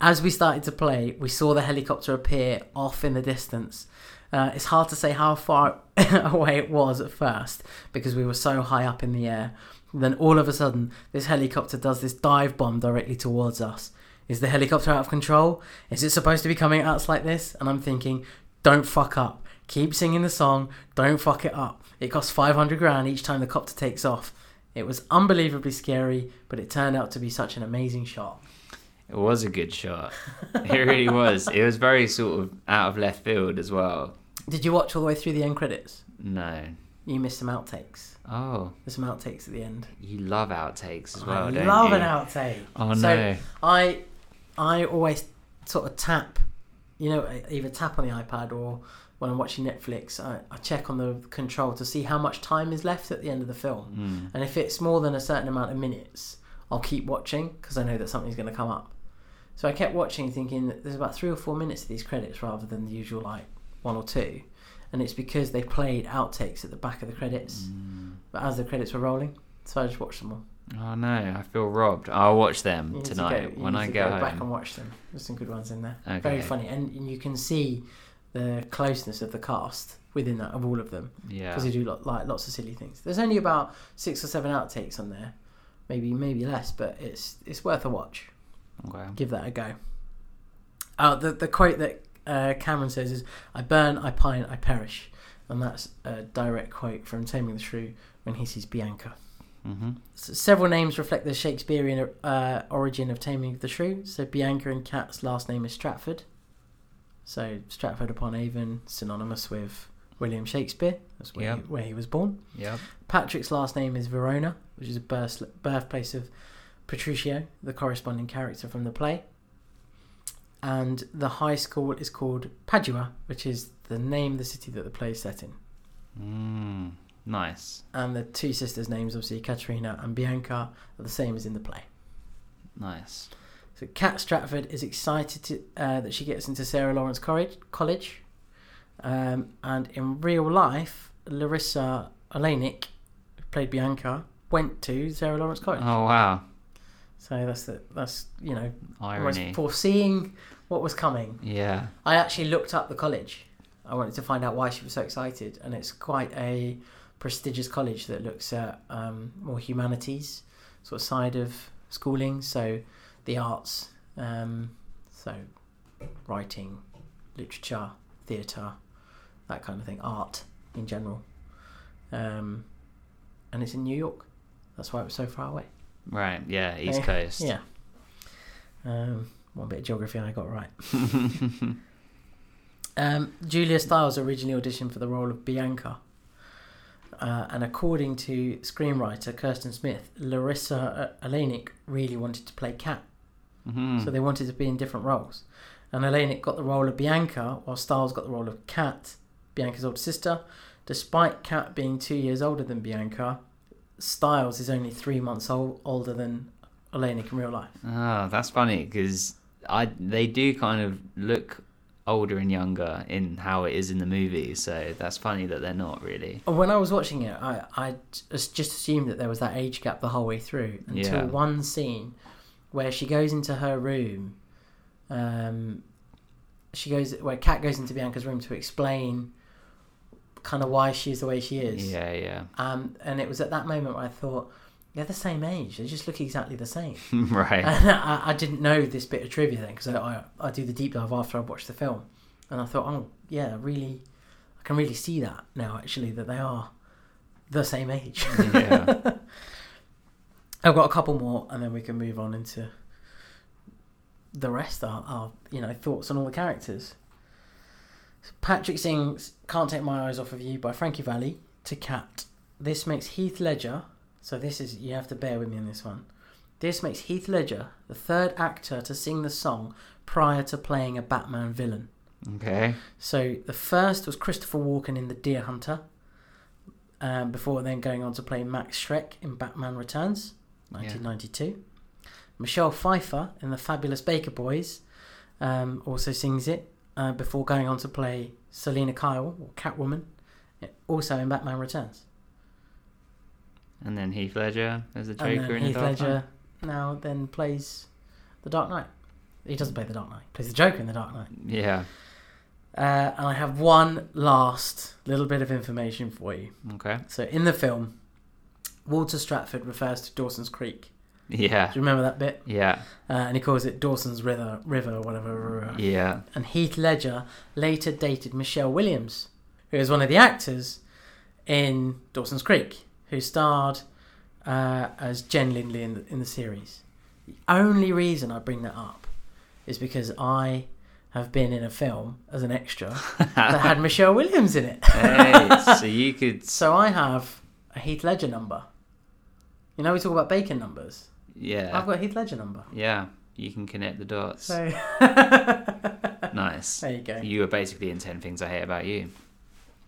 As we started to play, we saw the helicopter appear off in the distance. Uh, it's hard to say how far away it was at first because we were so high up in the air. Then all of a sudden, this helicopter does this dive bomb directly towards us. Is the helicopter out of control? Is it supposed to be coming at us like this? And I'm thinking, don't fuck up. Keep singing the song. Don't fuck it up. It costs 500 grand each time the copter takes off. It was unbelievably scary, but it turned out to be such an amazing shot. It was a good shot. It really was. It was very sort of out of left field as well. Did you watch all the way through the end credits? No. You missed some outtakes. Oh, There's some outtakes at the end. you love outtakes as well, I don't love you? an outtake. Oh So- no. I I always sort of tap, you know, either tap on the iPad or when I'm watching Netflix, I, I check on the control to see how much time is left at the end of the film. Hmm. And if it's more than a certain amount of minutes, I'll keep watching because I know that something's going to come up. So I kept watching, thinking that there's about three or four minutes of these credits rather than the usual like one or two. And it's because they played outtakes at the back of the credits, but as the credits were rolling, so I just watched them all. Oh no, I feel robbed. I'll watch them need to tonight go- when I get go back and watch them. There's some good ones in there. Okay. Very funny, and you can see the closeness of the cast within that of all of them Yeah. because they do lot, like lots of silly things. There's only about six or seven outtakes on there, maybe maybe less, but it's it's worth a watch. Okay. Give that a go. Uh, the the quote that uh, Cameron says is, "I burn, I pine, I perish," and that's a direct quote from Taming the Shrew when he sees Bianca. hmm S- Several names reflect the Shakespearean uh, origin of Taming of the Shrew. So Bianca and Kat's last name is Stratford. So Stratford upon Avon, synonymous with William Shakespeare. That's where, Yep. he, where he was born. Yep. Patrick's last name is Verona, which is a birth, birthplace of Petruchio, the corresponding character from the play. And the high school is called Padua, which is the name of the city that the play is set in. Mm, nice. And the two sisters' names, obviously Katerina and Bianca, are the same as in the play. Nice. So Kat Stratford is excited to, uh, that she gets into Sarah Lawrence College, college. Um, and in real life, Larissa Olenek, who played Bianca, went to Sarah Lawrence College. Oh wow. So that's the, that's you know Irony. foreseeing what was coming. Yeah. I actually looked up the college. I wanted to find out why she was so excited, and it's quite a prestigious college that looks at um, more humanities sort of side of schooling, so the arts, um, so writing, literature, theatre, that kind of thing, art in general. Um, and it's in New York. That's why it was so far away. Right. Yeah. East Coast. Yeah. Um, one bit of geography I got right. Um, Julia Stiles originally auditioned for the role of Bianca. Uh, and according to screenwriter Kirsten Smith, Larissa uh, Alanik really wanted to play Kat. Mhm. So they wanted to be in different roles. And Alanik got the role of Bianca, while Stiles got the role of Kat, Bianca's older sister. Despite Kat being two years older than Bianca, Stiles is only three months old, older than Alanik in real life. Oh, that's funny because I they do kind of look older and younger in how it is in the movie. So that's funny that they're not really. When I was watching it, I, I just just assumed that there was that age gap the whole way through until Yeah. one scene where she goes into her room. Um, she goes where Kat goes into Bianca's room to explain kind of why she is the way she is. Yeah, yeah, Um, and it was at that moment where I thought they're the same age. They just look exactly the same. right. And I, I didn't know this bit of trivia then because I, I I do the deep dive after I watched the film, and I thought, oh yeah, really, I can really see that now actually that they are the same age. yeah. I've got a couple more, and then we can move on into the rest. Our, our you know thoughts on all the characters. Patrick sings "Can't Take My Eyes Off of You" by Frankie Valli to Kat. This makes Heath Ledger. So this is you have to bear with me on this one. This makes Heath Ledger the third actor to sing the song prior to playing a Batman villain. Okay. So the first was Christopher Walken in The Deer Hunter, um, before then going on to play Max Shreck in Batman Returns, 1992. Michelle Pfeiffer in The Fabulous Baker Boys um, also sings it, uh, before going on to play Selina Kyle, or Catwoman, also in Batman Returns. And then Heath Ledger as the and Joker then in the Heath Dark Ledger Knight. now then plays The Dark Knight. He doesn't play The Dark Knight, he plays the Joker in The Dark Knight. Yeah. Uh, and I have one last little bit of information for you. Okay. So in the film, Walter Stratford refers to Dawson's Creek. Yeah. Do you remember that bit? Yeah. Uh, and he calls it Dawson's River, River, or whatever. Yeah. And Heath Ledger later dated Michelle Williams, who is one of the actors in Dawson's Creek, who starred uh, as Jen Lindley in the, in the series. The only reason I bring that up is because I have been in a film as an extra that had Michelle Williams in it. hey, so you could. So I have a Heath Ledger number. You know, we talk about bacon numbers. Yeah. I've got a Heath Ledger number. Yeah. You can connect the dots. So Nice. there you go. You were basically in 10 Things I Hate About You.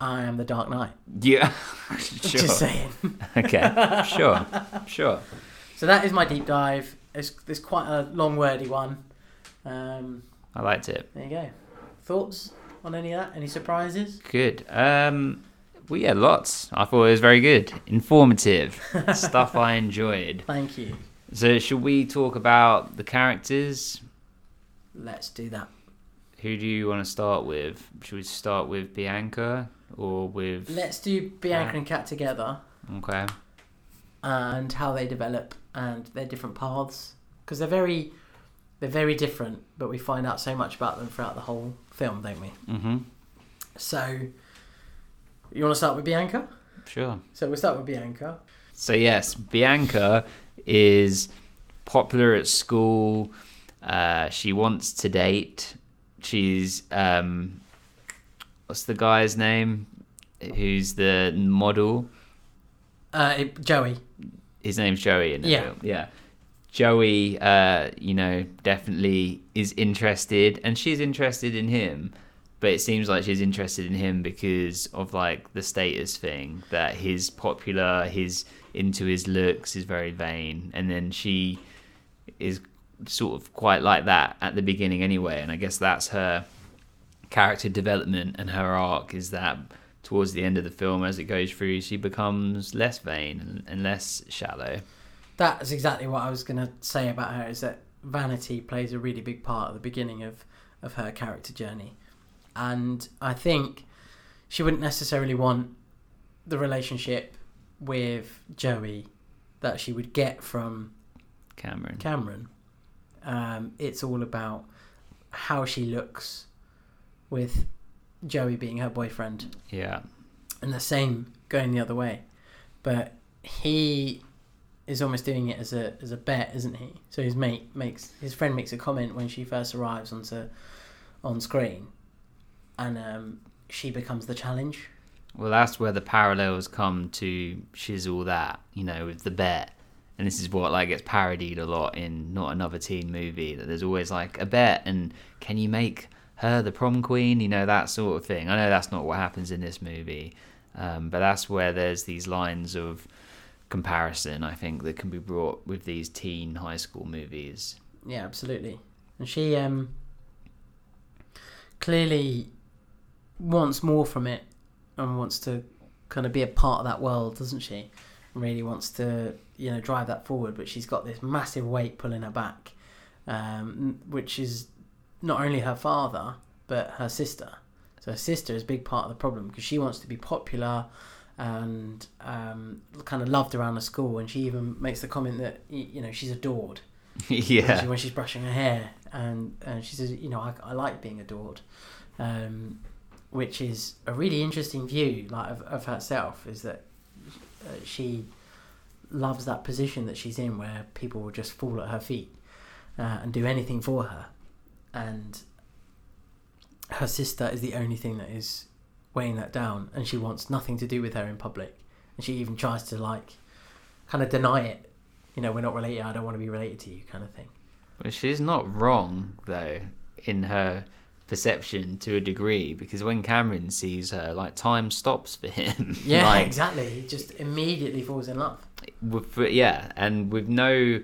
I am the Dark Knight. Yeah. sure. Just saying. Okay. Sure. Sure. So that is my deep dive. It's, it's quite a long, wordy one. Um, I liked it. there you go. Thoughts on any of that? Any surprises? Good. Um, well, yeah, lots. I thought it was very good, informative, stuff I enjoyed. Thank you. So, should we talk about the characters? Let's do that. Who do you want to start with? Should we start with Bianca or with? Let's do Bianca and Kat together Okay. and how they develop and their different paths because they're very, they're very different. But we find out so much about them throughout the whole film, don't we? Mhm. So, you want to start with Bianca? Sure. So we'll start with Bianca. So yes, Bianca is popular at school. Uh, she wants to date. She's um, what's the guy's name? Who's the model? Uh, it- Joey. His name's Joey in the Yeah. film. Yeah. Joey, uh, you know, definitely is interested, and she's interested in him. But it seems like she's interested in him because of like the status thing that he's popular, he's into his looks, he's very vain, and then she is sort of quite like that at the beginning anyway. And I guess that's her character development and her arc is that towards the end of the film, as it goes through, she becomes less vain and, and less shallow. That's exactly what I was going to say about her. Is that vanity plays a really big part at the beginning of of her character journey, and I think she wouldn't necessarily want the relationship with Joey that she would get from Cameron. Cameron. Um, it's all about how she looks with Joey being her boyfriend, Yeah. and the same going the other way. But he is almost doing it as a as a bet, isn't he? So his mate makes his friend makes a comment when she first arrives onto on screen, and um, she becomes the challenge. Well, that's where the parallels come to shizzle that, you know, with the bet. And this is what like gets parodied a lot in not another teen movie. That there's always like a bet, and can you make her the prom queen? You know that sort of thing. I know that's not what happens in this movie, um, but that's where there's these lines of comparison. I think that can be brought with these teen high school movies. Yeah, absolutely. And she um clearly wants more from it and wants to kind of be a part of that world, doesn't she? And really wants to, you know, drive that forward, but she's got this massive weight pulling her back, um, which is not only her father but her sister. So her sister is a big part of the problem because she wants to be popular and um, kind of loved around the school, and she even makes the comment that you know she's adored yeah, when she's brushing her hair, and, and she says, you know, I, I like being adored, um, which is a really interesting view, like of, of herself, is that uh, she loves that position that she's in, where people will just fall at her feet uh, and do anything for her, and her sister is the only thing that is weighing that down, and she wants nothing to do with her in public, and she even tries to like kind of deny it you know, we're not related. I don't want to be related to you, kind of thing. well, she's not wrong though in her perception to a degree because when Cameron sees her, like time stops for him. Yeah, like, exactly. He just immediately falls in love. with, yeah, and with no.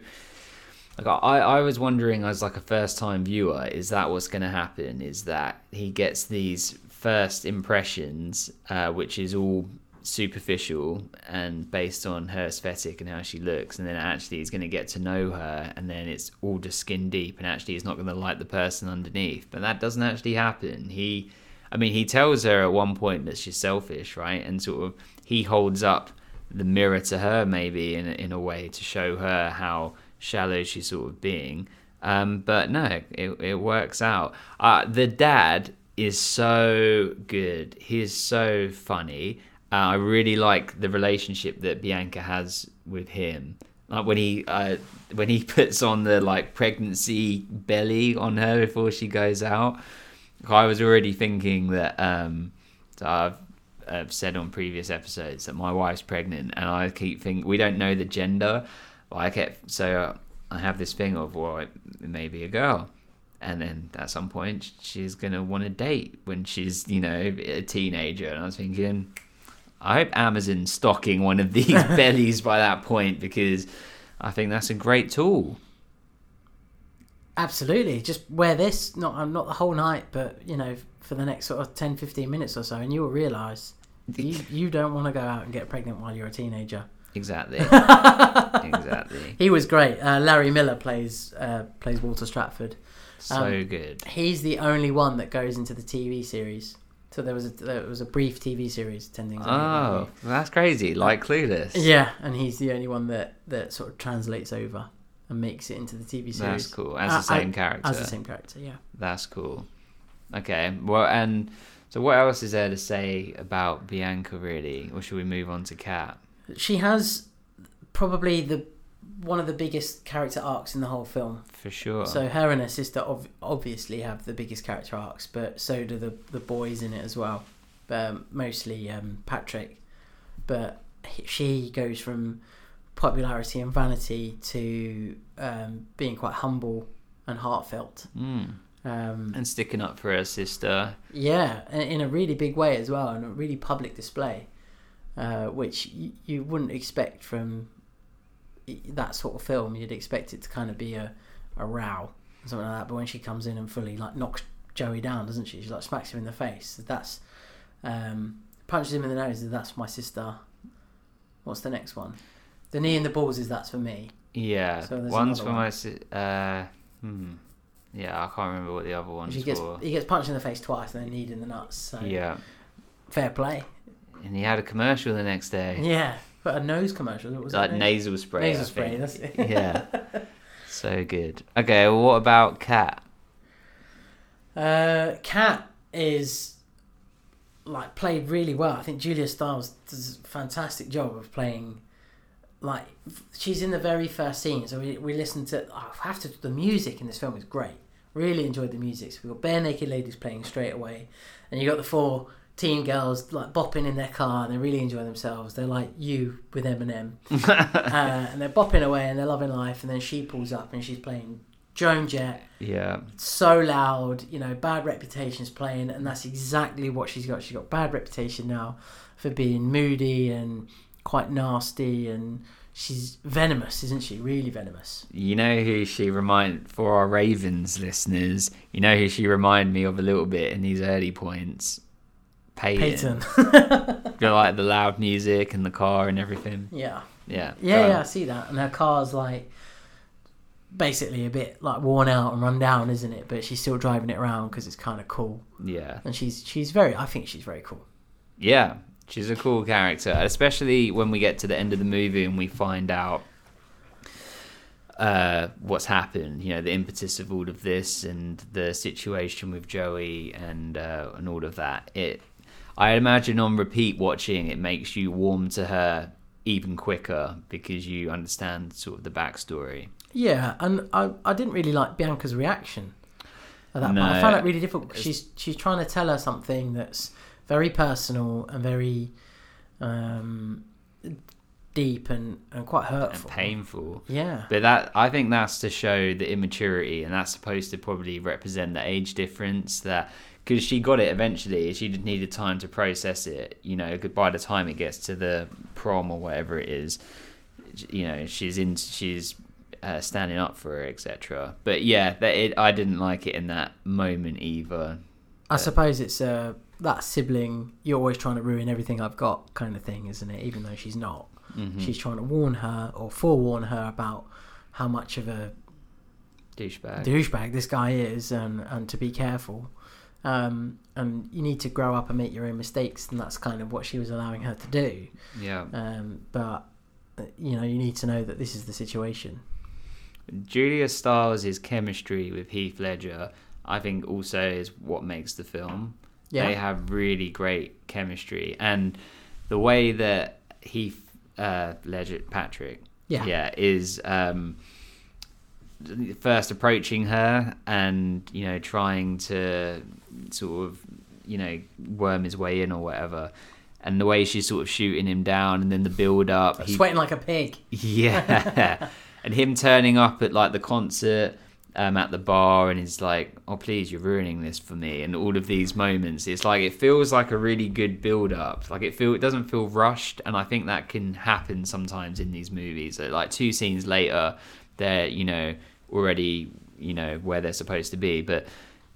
Like I, I was wondering as like a first time viewer, is that what's going to happen? Is that he gets these first impressions, uh, which is all superficial and based on her aesthetic and how she looks, and then actually he's going to get to know her, and then it's all just skin deep, and actually he's not going to like the person underneath. But that doesn't actually happen. He, I mean, he tells her at one point that she's selfish, right? And sort of he holds up the mirror to her maybe in in a way to show her how shallow she's sort of being. Um, but no, it, it works out. Uh, the dad is so good. He is so funny. Uh, I really like the relationship that Bianca has with him. Like when he uh, when he puts on the like pregnancy belly on her before she goes out. I was already thinking that um, I've, I've said on previous episodes that my wife's pregnant, and I keep thinking we don't know the gender. I kept so I have this thing of well, it, it may be a girl, and then at some point she's gonna want to date when she's you know a teenager, and I was thinking. I hope Amazon's stocking one of these bellies by that point because I think that's a great tool. Absolutely. Just wear this, not um, not the whole night, but you know, for the next sort of 10, 15 minutes or so, and you will realise you you don't want to go out and get pregnant while you're a teenager. Exactly. exactly. He was great. Uh, Larry Miller plays uh, plays Walter Stratford. So Um, good. He's the only one that goes into the TV series. So there was a there was a brief TV series, Ten Things. I Hate About Oh, that's crazy. Like Clueless. Yeah, and he's the only one that that sort of translates over and makes it into the TV series. That's cool. As Uh, the same I- character. As the same character, yeah. That's cool. Okay. Well, and so what else is there to say about Bianca, really? Or should we move on to Kat? She has probably the one of the biggest character arcs in the whole film. For sure. So her and her sister ov- obviously have the biggest character arcs, but so do the the boys in it as well. Um, mostly um, Patrick, but he- she goes from popularity and vanity to um, being quite humble and heartfelt. Mm. Um, And sticking up for her sister. yeah, in a really big way as well, and a really public display, uh, which y- you wouldn't expect from that sort of film. You'd expect it to kind of be a, a row or something like that. But when she comes in and fully like knocks Joey down, doesn't she? She like smacks him in the face. That's um, punches him in the nose. That's my sister. What's the next one? The knee in the balls is that's for me. Yeah. So One's for one. my si- uh hmm. Yeah, I can't remember what the other one's He gets for. he gets punched in the face twice and then kneed in the nuts. So Yeah, fair play. and he had a commercial the next day. Yeah, but a nose commercial. What was like it? nasal spray. Nasal I spray. think. That's it. yeah. So good. Okay, well, what about Kat? Uh, Kat is like played really well. I think Julia Stiles does a fantastic job of playing. Like she's in the very first scene, so we we listen to. Oh, I have to. The music in this film is great. Really enjoyed the music. So we got Barenaked Ladies playing straight away, and you got the four teen girls like bopping in their car and they really enjoy themselves. They're like you with Eminem, uh, and they're bopping away and they're loving life. And then she pulls up and she's playing Joan Jett Yeah. so loud, you know, bad reputation's playing, and that's exactly what she's got. She's got bad reputation now for being moody and quite nasty, and she's venomous, isn't she? Really venomous. You know who she remind for our Ravens listeners. You know who she remind me of a little bit in these early points. Peyton. Peyton. You know, like the loud music and the car and everything. yeah. Yeah. Yeah, yeah, I see that. And her car's like basically a bit like worn out and run down, isn't it? But she's still driving it around because it's kind of cool. Yeah. And she's she's very. I think she's very cool. Yeah. She's a cool character, especially when we get to the end of the movie and we find out uh, what's happened. You know, the impetus of all of this and the situation with Joey and uh, and all of that. It, I imagine, on repeat watching, it makes you warm to her even quicker because you understand sort of the backstory. Yeah, and I, I didn't really like Bianca's reaction at that point. I found it really difficult. 'cause it's- She's she's trying to tell her something that's very personal and very um, deep and, and quite And hurtful. painful, Yeah, but that I think that's to show the immaturity, and that's supposed to probably represent the age difference. That because she got it eventually, she just needed time to process it. You know, by the time it gets to the prom or whatever it is, you know, she's in, she's uh, standing up for her, etc. But yeah, that it, I didn't like it in that moment either. I suppose it's uh, that sibling. You're always trying to ruin everything I've got, kind of thing, isn't it? Even though she's not. Mhm. She's trying to warn her or forewarn her about how much of a douchebag. douchebag this guy is and, and to be careful. Um, and you need to grow up and make your own mistakes, and that's kind of what she was allowing her to do. yeah. Um, but, uh, you know, you need to know that this is the situation. Julia Stiles' chemistry with Heath Ledger, I think, also is what makes the film. Yeah. They have really great chemistry, and the way that Heath uh, Ledger Patrick, Yeah. yeah, is um, first approaching her and you know trying to sort of you know worm his way in or whatever. And the way she's sort of shooting him down, and then the build up. he- Sweating like a pig. yeah. and him turning up at like the concert um, at the bar and he's like, oh, please, you're ruining this for me. And all of these moments, it's like, it feels like a really good build up. Like it feel, it doesn't feel rushed. And I think that can happen sometimes in these movies. Like two scenes later, they're, you know, already, you know, where they're supposed to be. But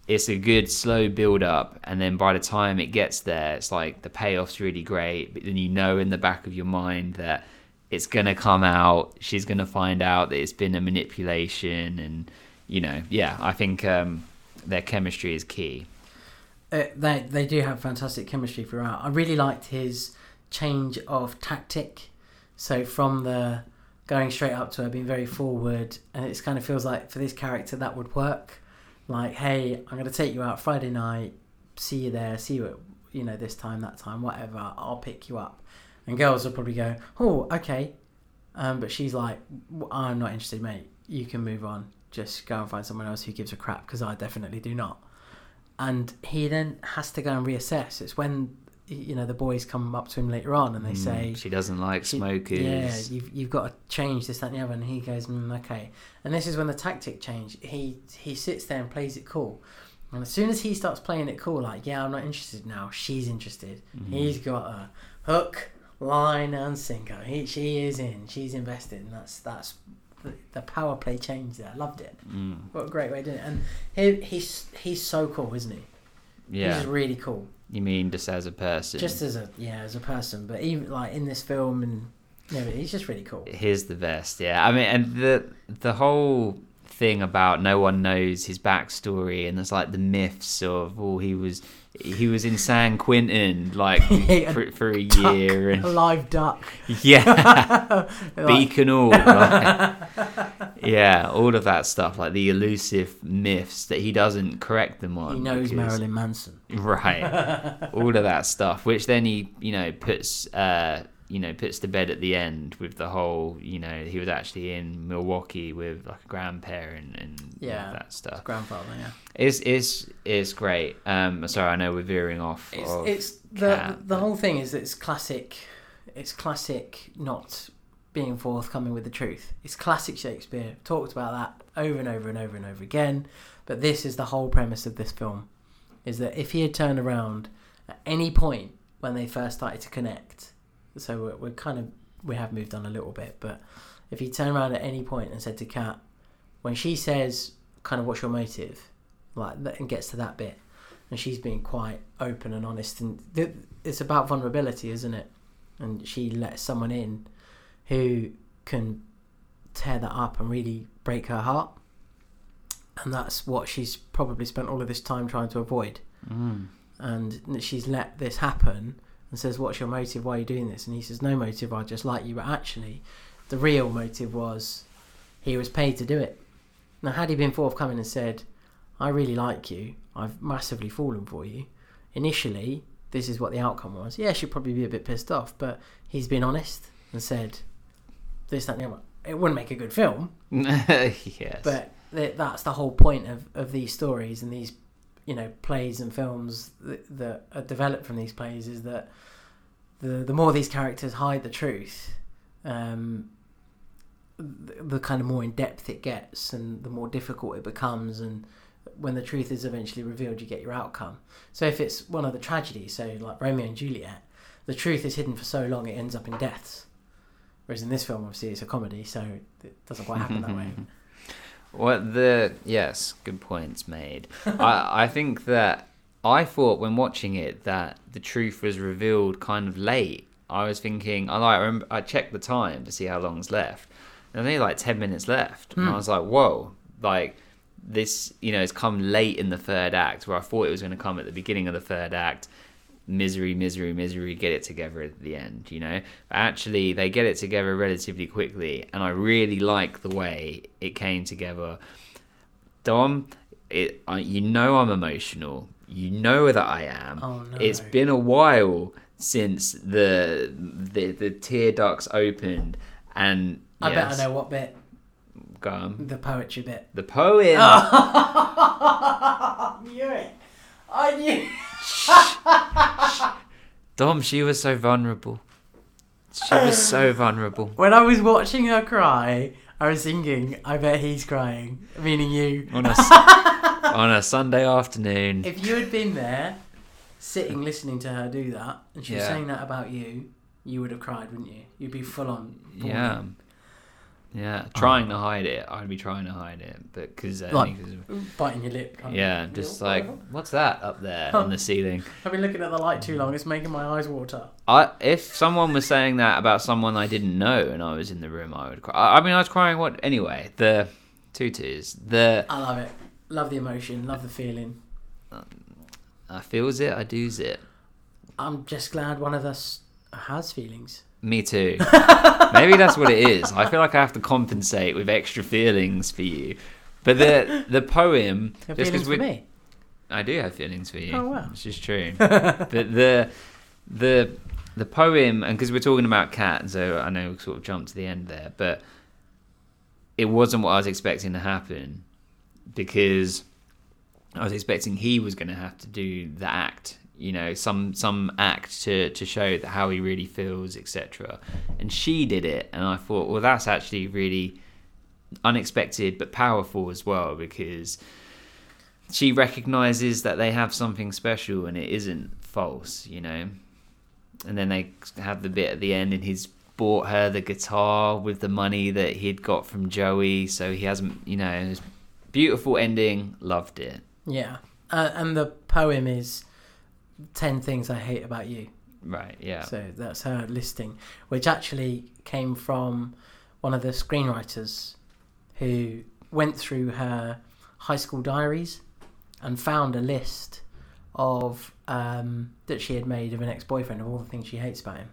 it's a good slow build up and then by the time it gets there it's like the payoff's really great but then you know in the back of your mind that it's gonna come out she's gonna find out that it's been a manipulation and you know yeah i think um their chemistry is key Uh, they they do have fantastic chemistry throughout. I really liked his change of tactic. So from the going straight up to her, being very forward, and it kind of feels like for this character that would work. Like, hey, I'm going to take you out Friday night. See you there. See you at you know this time, that time, whatever. I'll pick you up. And girls will probably go, oh, okay. Um, but she's like, I'm not interested, mate. You can move on. Just go and find someone else who gives a crap because I definitely do not and he then has to go and reassess. It's when you know the boys come up to him later on and they Mm, say, she doesn't like she- smokers "Yeah, you've you've got to change this, that, and the other." And he goes, mm, "Okay." And this is when the tactic change. He he sits there and plays it cool. And as soon as he starts playing it cool, like, "Yeah, I'm not interested now," she's interested. Mm-hmm. He's got a hook, line, and sinker. He she is in. She's invested, and that's that's the, power play change there. I loved it. Mm, What a great way of doing it. And he, he's he's so cool, isn't he? yeah He's really cool. You mean just as a person Just as a yeah, as a person, but even like in this film and yeah, he's just really cool. He's the best, yeah. I mean, and the the whole thing about no one knows his backstory, and there's like the myths of oh he was he was in San Quentin like for, for a duck, year, a and live duck. yeah, Like, beacon all, like, yeah, all of that stuff, like the elusive myths that he doesn't correct them on. he knows because- Marilyn Manson. right all of that stuff which then he you know puts uh you know puts to bed at the end with the whole you know he was actually in milwaukee with like a grandparent and Yeah. that stuff Grandfather, yeah. it's it's it's great um sorry i know we're veering off It's, of it's the Kat, the but- whole thing is that it's classic. It's classic not being forthcoming with the truth. It's classic Shakespeare. Talked about that over and over and over and over again. But this is the whole premise of this film: is that if he had turned around at any point when they first started to connect, so we're, we're kind of we have moved on a little bit, but if he turned around at any point and said to Kat, when she says, "Kind of, what's your motive?" like and gets to that bit, and she's being quite open and honest and th- it's about vulnerability isn't it and she lets someone in who can tear that up and really break her heart and that's what she's probably spent all of this time trying to avoid Mm. and she's let this happen and says what's your motive? Why are you doing this? And he says no motive. I just like you. But actually the real motive was he was paid to do it. Now had he been forthcoming and said i really like you. I've massively fallen for you initially this is what the outcome was. Yeah she'd probably be a bit pissed off but he's been honest and said this that and the other. It wouldn't make a good film. Yes. But th- that's the whole point of, of these stories and these you know plays and films that, that are developed from these plays is that the the more these characters hide the truth um the, the kind of more in depth it gets and the more difficult it becomes. And when the truth is eventually revealed you get your outcome. So if it's one of the tragedies so like romeo and juliet the truth is hidden for so long it ends up in deaths. Whereas in this film obviously it's a comedy so it doesn't quite happen that way What the yes, good points made. I I think that I thought when watching it that the truth was revealed kind of late. I was thinking I like I, remember, I checked the time to see how long's left. And only like ten minutes left, and I Hmm. was like, whoa, like this you know it's come late in the third act where I thought it was going to come at the beginning of the third act. Misery, misery, misery, get it together at the end, you know? But actually, they get it together relatively quickly, and I really like the way it came together. Dom, it, I, you know I'm emotional. You know that I am. Oh, no. It's been a while since the the, the tear ducts opened, and I bet I know what bit. Go on. The poetry bit. The poem. I knew it. I knew. Dom, she was so vulnerable. She was so vulnerable. When I was watching her cry, I was thinking, I bet he's crying, meaning you. On a, on a Sunday afternoon. If you had been there, sitting listening to her do that, and she was Yeah. saying that about you, you would have cried, wouldn't you? You'd be full on. bawling. Yeah. Yeah. Um, trying to hide it. I'd be trying to hide it. But because. Uh, like, biting your lip. yeah, just like, what's that up there on the ceiling? I've been looking at the light too long. It's making my eyes water. I if someone was saying that about someone I didn't know and I was in the room, I would cry. I I mean, I was crying. What anyway? The tutus. The I love it. Love the emotion. Love the feeling. I feels it. I do's it. I'm just glad one of us has feelings. Me too. Maybe that's what it is. I feel like I have to compensate with extra feelings for you. But the the poem, You have just because we, me. I do have feelings for you. Oh, wow. Which is true. but the the the poem, and because we're talking about Kat, so I know we sort of jumped to the end there, but it wasn't what I was expecting to happen because I was expecting he was going to have to do the act, you know, some some act to to show how he really feels, etc. And she did it, and I thought, well, that's actually really unexpected but powerful as well because she recognizes that they have something special and it isn't false, you know. And then they have the bit at the end, and he's bought her the guitar with the money that he'd got from Joey, so he hasn't, you know, beautiful ending. Loved it. Yeah. Uh, and the poem is 10 Things I Hate About You. Right? Yeah. So that's her listing, which actually came from one of the screenwriters who went through her high school diaries and found a list of um, that she had made of an ex-boyfriend of all the things she hates about him,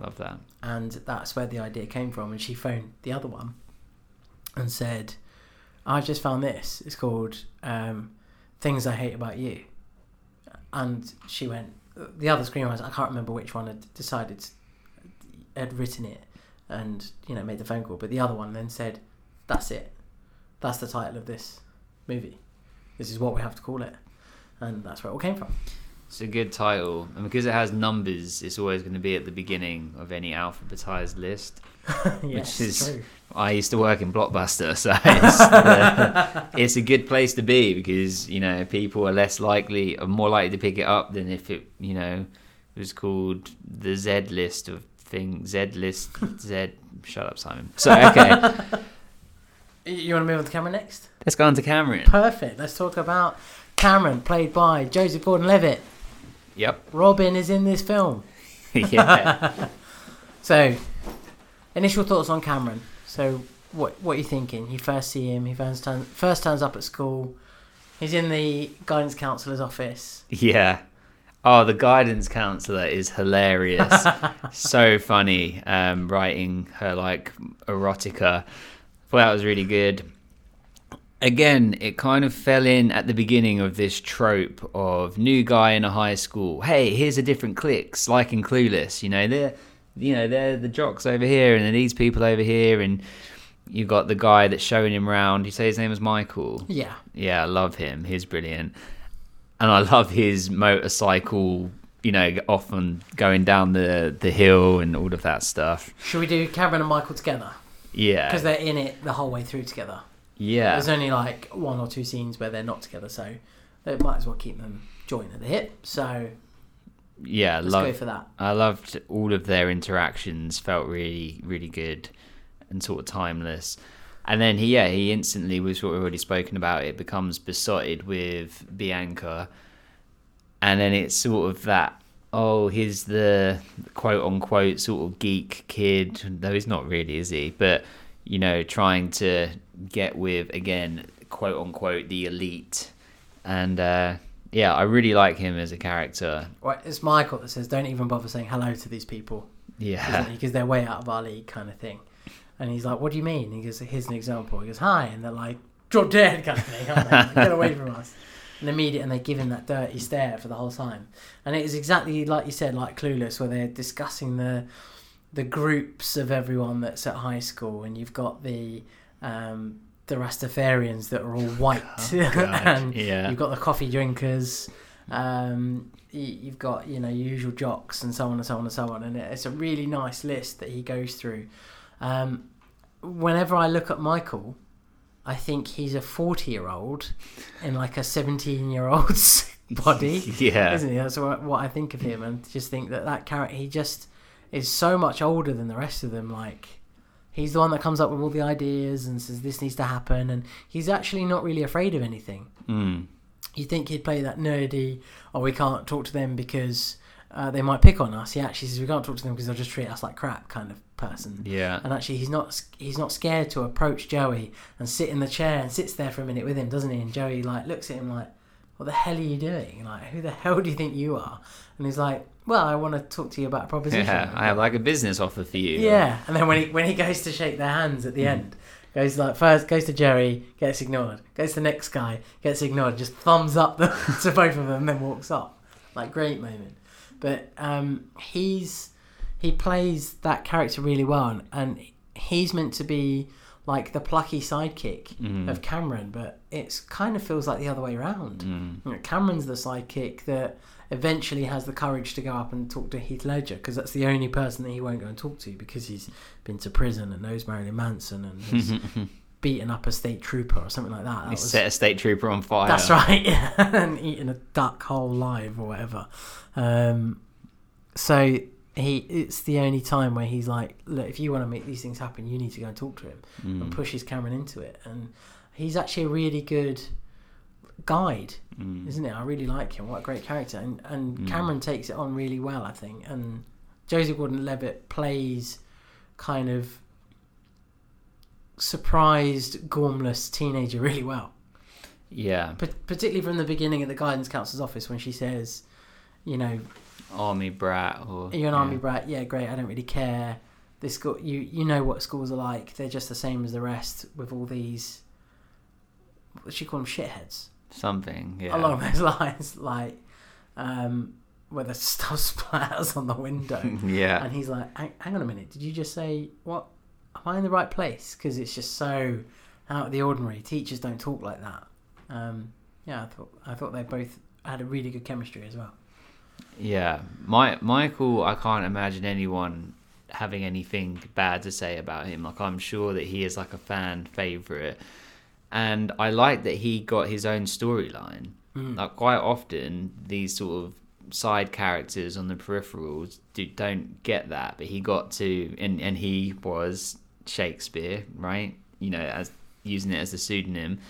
Love that. and that's where the idea came from. And she phoned the other one and said, "I just found this. It's called um, Things I Hate About You." And she went. The other screenwriters, I can't remember which one had decided had written it, and you know made the phone call. But the other one then said, "That's it. That's the title of this movie. This is what we have to call it." And that's where it all came from. It's a good title, and because it has numbers, it's always going to be at the beginning of any alphabetized list. yes, is- true. I used to work in Blockbuster, so it's, uh, it's a good place to be because you know people are less likely, are more likely to pick it up than if it, you know, was called the Z list of things. Z list, Z. Shut up, Simon. So okay, You want to move on to Cameron next? let's go on to Cameron. Perfect. Let's talk about Cameron, played by Joseph Gordon-Levitt. Yep. Robin is in this film. yeah. So, initial thoughts on Cameron. So, what what are you thinking? You first see him. He first turn, first turns up at school. He's in the guidance counsellor's office. Yeah. Oh, the guidance counselor is hilarious. so funny. Um, writing her like erotica. Thought that was really good. Again, it kind of fell in at the beginning of this trope of new guy in a high school. Hey, here's a different cliques, like in Clueless. You know, they're you know they're the jocks over here, and then these people over here, and you got the guy that's showing him around. You say his name was Michael. Yeah. Yeah, I love him. He's brilliant. And I love his motorcycle, you know, often going down the, the hill and all of that stuff. Should we do Cameron and Michael together? Yeah. Because they're in it the whole way through together. Yeah. There's only like one or two scenes where they're not together, so they might as well keep them joined at the hip. So Yeah, let's go for that. I loved all of their interactions. Felt really, really good and sort of timeless. And then he, yeah, he instantly was what we've already spoken about. It becomes besotted with Bianca, and then it's sort of that. Oh, he's the quote unquote sort of geek kid. Though he's not really, is he? But you know, trying to get with again, quote unquote, the elite. And uh, yeah, I really like him as a character. It's Michael that says, "Don't even bother saying hello to these people." Yeah. Because they're way out of our league, kind of thing. And he's like, "What do you mean?" He goes, "Here's an example." He goes, "Hi," and they're like, "Drop dead," kind of thing. aren't they? Like, Get away from us. And immediate, and they give him that dirty stare for the whole time. And it is exactly like you said, like Clueless, where they're discussing the the groups of everyone that's at high school, and you've got the um, the Rastafarians that are all white, and yeah. you've got the coffee drinkers. Um, you've got you know usual jocks and so on and so on and so on, and it's a really nice list that he goes through. Um, whenever I look at Michael, I think he's a forty-year-old in like a seventeen-year-old's body, yeah. isn't he? That's what, what I think of him, and just think that that character he just is so much older than the rest of them. Like he's the one that comes up with all the ideas and says this needs to happen, and he's actually not really afraid of anything Mm. you think he'd play that nerdy, or we can't talk to them because uh, they might pick on us. He actually says we can't talk to them because they'll just treat us like crap, kind of person. Yeah. And actually, he's not he's not scared to approach Joey and sit in the chair and sits there for a minute with him, doesn't he? And Joey like looks at him like, "What the hell are you doing? Like, who the hell do you think you are?" And he's like, "Well, I want to talk to you about a proposition." Yeah. I have like a business offer for you. Yeah, and then when he when he goes to shake their hands at the Mm. end, goes like first goes to Jerry, gets ignored. Goes to the next guy, gets ignored. Just thumbs up the, to both of them, then walks off. Like great moment. But um, he's he plays that character really well, and, and he's meant to be like the plucky sidekick Mm. of Cameron, but it's kind of feels like the other way around. Mm. You know, Cameron's the sidekick that eventually has the courage to go up and talk to Heath Ledger because that's the only person that he won't go and talk to because he's been to prison and knows Marilyn Manson and has beaten up a state trooper or something like that. that He was- set a state trooper on fire. that's right, yeah, and eaten a duck whole live or whatever. Um, so he, it's the only time where he's like, look, if you want to make these things happen, you need to go and talk to him and push his Cameron into it. And he's actually a really good guide, Mm. isn't it? I really like him. What a great character. And and Mm. Cameron takes it on really well, I think. And Joseph Gordon-Levitt plays kind of surprised, gormless teenager really well. Yeah, P- particularly from the beginning at the guidance counselor's office when she says, you know, army brat or you're an yeah. army brat. Yeah, great. I don't really care. This school, you you know what schools are like. They're just the same as the rest with all these. What she call them? Shitheads. Something. Yeah, Along those lines, like, um, where the stuff splatters on the window. yeah, And he's like, hang, hang on a minute, did you just say, what? Am I in the right place? Because it's just so out of the ordinary. Teachers don't talk like that. Um, yeah, I thought I thought they both had a really good chemistry as well. yeah. My Michael, I can't imagine anyone having anything bad to say about him. Like I'm sure that he is like a fan favorite, and I like that he got his own storyline. Mm. Like quite often, these sort of side characters on the peripherals do, don't get that, but he got to, and and he was Shakespeare, right? You know, as using it as a pseudonym.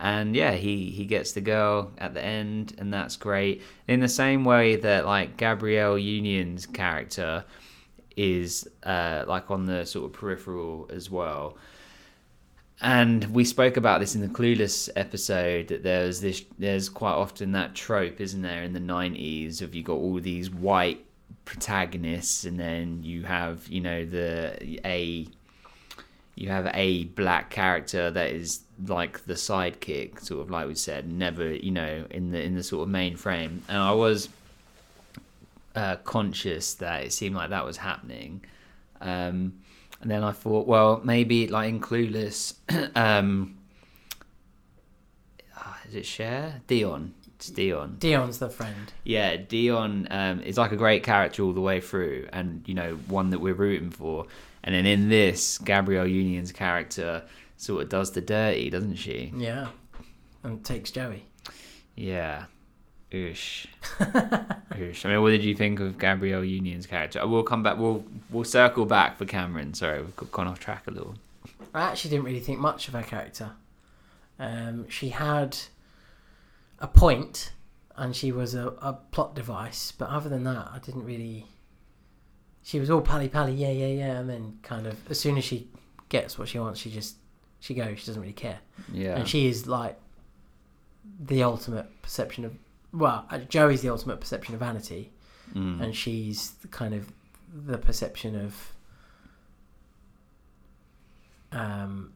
And yeah, he, he gets the girl at the end, and that's great. In the same way that like Gabrielle Union's character is uh, like on the sort of peripheral as well. And we spoke about this in the Clueless episode that there's this there's quite often that trope, isn't there, in the nineties of you got all these white protagonists and then you have, you know, the a you have a black character that is like the sidekick, sort of like we said, never, you know, in the in the sort of main frame. And I was uh, conscious that it seemed like that was happening. Um, and then I thought, well, maybe like in Clueless, um, ah, is it Cher? Dion. It's Dion. Dion's the friend. Yeah, Dion um, is like a great character all the way through, and you know one that we're rooting for. And then in this, Gabrielle Union's character sort of does the dirty, doesn't she? Yeah, and takes Joey. Yeah. Oosh. Oosh. I mean, what did you think of Gabrielle Union's character? We'll come back. We'll we'll circle back for Cameron. Sorry, we've gone off track a little. I actually didn't really think much of her character. Um, she had a point, and she was a, a plot device. But other than that, I didn't really. She was all pally pally, yeah, yeah, yeah, and then kind of as soon as she gets what she wants, she just she goes. She doesn't really care, Yeah. and she is like the ultimate perception of. Well, uh, Joey's the ultimate perception of vanity, Mm. and she's kind of the perception of um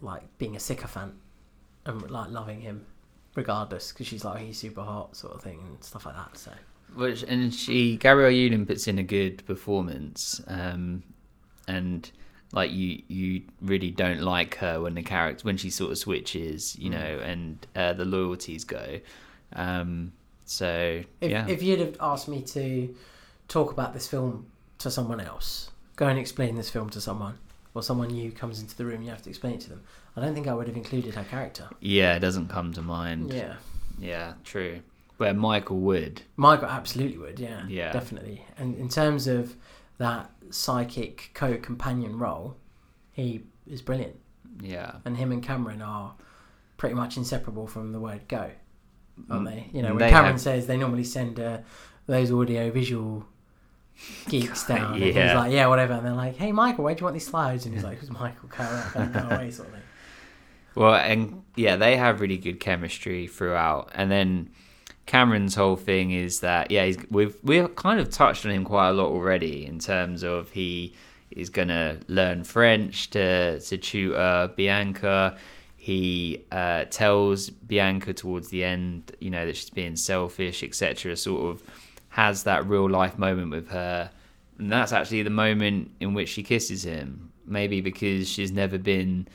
like being a sycophant and like loving him regardless because she's like he's super hot sort of thing and stuff like that so Which and she Gabrielle Union puts in a good performance, um, and like you you really don't like her when the character when she sort of switches, you Mm. know, and uh, the loyalties go. Um, so if, yeah, if you'd have asked me to talk about this film to someone else go and explain this film to someone or someone new comes into the room you have to explain it to them i don't think i would have included her character yeah, it doesn't come to mind. yeah yeah, true. Where Michael would, Michael absolutely would, yeah, Yeah. definitely. And in terms of that psychic co-companion role, he is brilliant, yeah, and him and Cameron are pretty much inseparable from the word go, aren't Mm. they? You know, when They Cameron have- says they normally send uh, those audio visual geeks down, and he's like, yeah, whatever, and they're like, hey, Michael, where do you want these slides? And he's like, who's Michael? Go away, sort of thing. Well, and yeah, they have really good chemistry throughout. And then Cameron's whole thing is that yeah, we've we've kind of touched on him quite a lot already in terms of he is gonna learn French to to tutor Bianca. He uh, tells Bianca towards the end, you know, that she's being selfish, etc. Sort of has that real life moment with her, and that's actually the moment in which she kisses him. Maybe because she's never been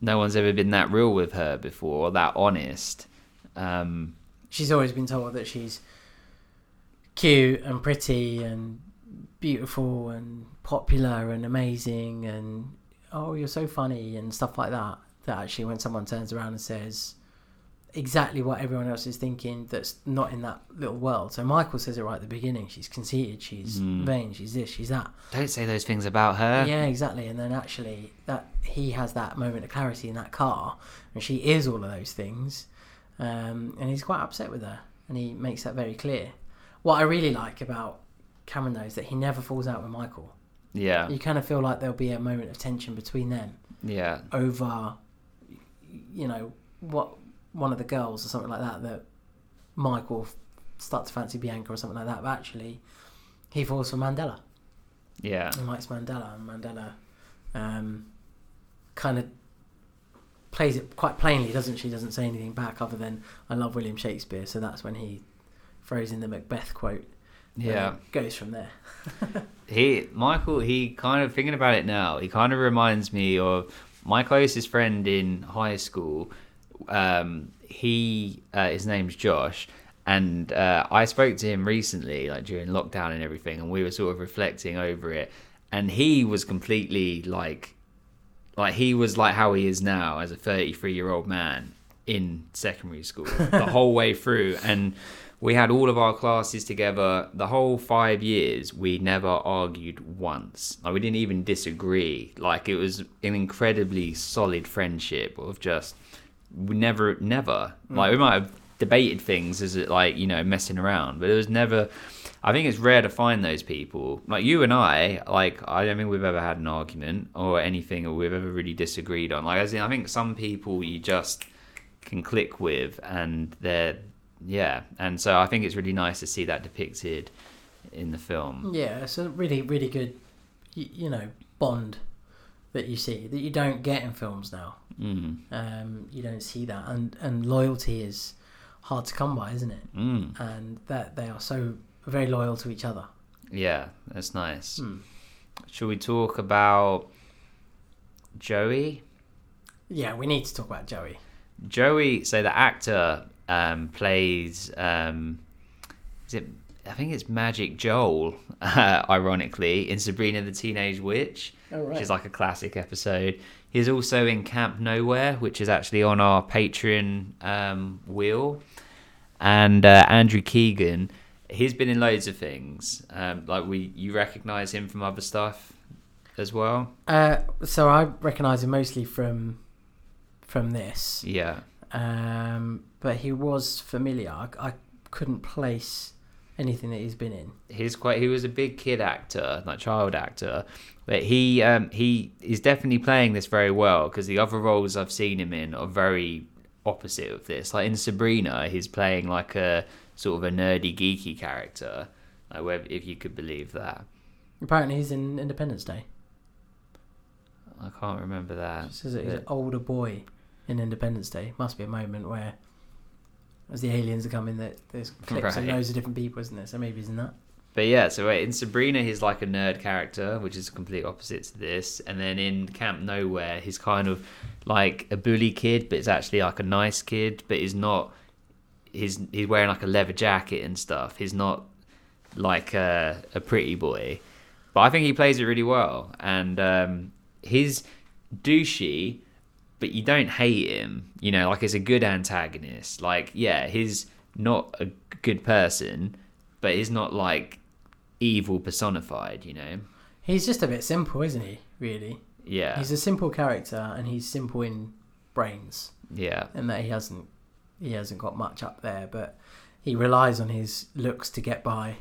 no one's ever been that real with her before or that honest. Um, she's always been told that she's cute and pretty and beautiful and popular and amazing and oh you're so funny and stuff like that that actually when someone turns around and says exactly what everyone else is thinking that's not in that little world so michael says it right at the beginning she's conceited she's Mm. vain she's this she's that don't say those things about her. yeah exactly and then actually that he has that moment of clarity in that car and she is all of those things um, and he's quite upset with her and he makes that very clear what i really like about cameron though is that he never falls out with michael Yeah, You kind of feel like there'll be a moment of tension between them yeah, over, you know, what one of the girls or something like that that Michael starts to fancy Bianca or something like that. But actually, he falls for Mandella. yeah, and likes Mandella, and Mandella um, kind of plays it quite plainly, doesn't she? Doesn't say anything back other than "I love William Shakespeare." So that's when he throws in the Macbeth quote. yeah. goes from there. He Michael, he kind of thinking about it now. He kind of reminds me of my closest friend in high school. Um, he uh, his name's Josh, and uh, I spoke to him recently, like during lockdown and everything, and we were sort of reflecting over it. And he was completely like, like he was like how he is now as a 33 year old man in secondary school the whole way through. And we had all of our classes together. The whole five years we never argued once. Like we didn't even disagree. Like it was an incredibly solid friendship of just we never never. Like we mm. might have debated things as it like you know messing around but it was never I think it's rare to find those people. Like you and I, like I don't think we've ever had an argument or anything or we've ever really disagreed on. Like in, I think some people you just can click with and they're yeah. And so I think it's really nice to see that depicted in the film. Yeah, it's a really, really good, you, you know, bond that you see that you don't get in films now. Mm. Um, you don't see that, and and loyalty is hard to come by, isn't it? Mm. And that they are so very loyal to each other. Yeah, that's nice. Hmm. Should we talk about Joey? Yeah, we need to talk about Joey. Joey, so the actor um, plays, um, is it? I think it's Magic Joel, uh, ironically, in Sabrina the Teenage Witch, Oh, which is like a classic episode. He's also in Camp Nowhere, which is actually on our Patreon um, wheel. And uh, Andrew Keegan, he's been in loads of things. Um, like we, you recognise him from other stuff as well. Uh, so I recognise him mostly from from this, Yeah, um, but he was familiar. I, I couldn't place anything that he's been in. he's quite he was a big kid actor like child actor but he um he is definitely playing this very well because the other roles i've seen him in are very opposite of this like in sabrina he's playing like a sort of a nerdy geeky character like where, if you could believe that Apparently, he's in Independence Day. i can't remember that It says that he's an older boy in Independence Day. Must be a moment where, as the aliens are coming, that there's clips of Right. loads of different people, isn't there? So maybe he's in that. But yeah, so wait, in Sabrina, he's like a nerd character, which is complete opposite to this. And then in Camp Nowhere, he's kind of like a bully kid, but it's actually like a nice kid, but he's not. He's he's wearing like a leather jacket and stuff. He's not like a, a pretty boy, but I think he plays it really well. And um, he's douchey, but you don't hate him. You know, like it's a good antagonist. Like yeah, he's not a good person, but he's not like evil personified. You know. He's just a bit simple, isn't he? Really, Yeah. he's a simple character, and he's simple in brains, yeah. And that he hasn't he hasn't got much up there, but he relies on his looks to get by,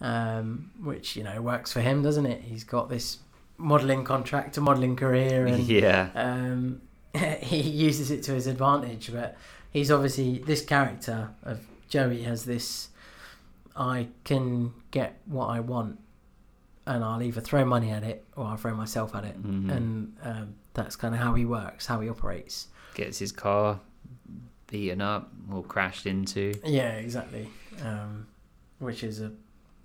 um, which you know works for him, doesn't it? He's got this modelling contract, a modelling career, and Yeah. um, he uses it to his advantage. But he's obviously this character of Joey has this. I can get what I want, and I'll either throw money at it or I'll throw myself at it, Mhm. and um, that's kind of how he works, how he operates. Gets his car beaten up or crashed into. Yeah, exactly. Um, which is a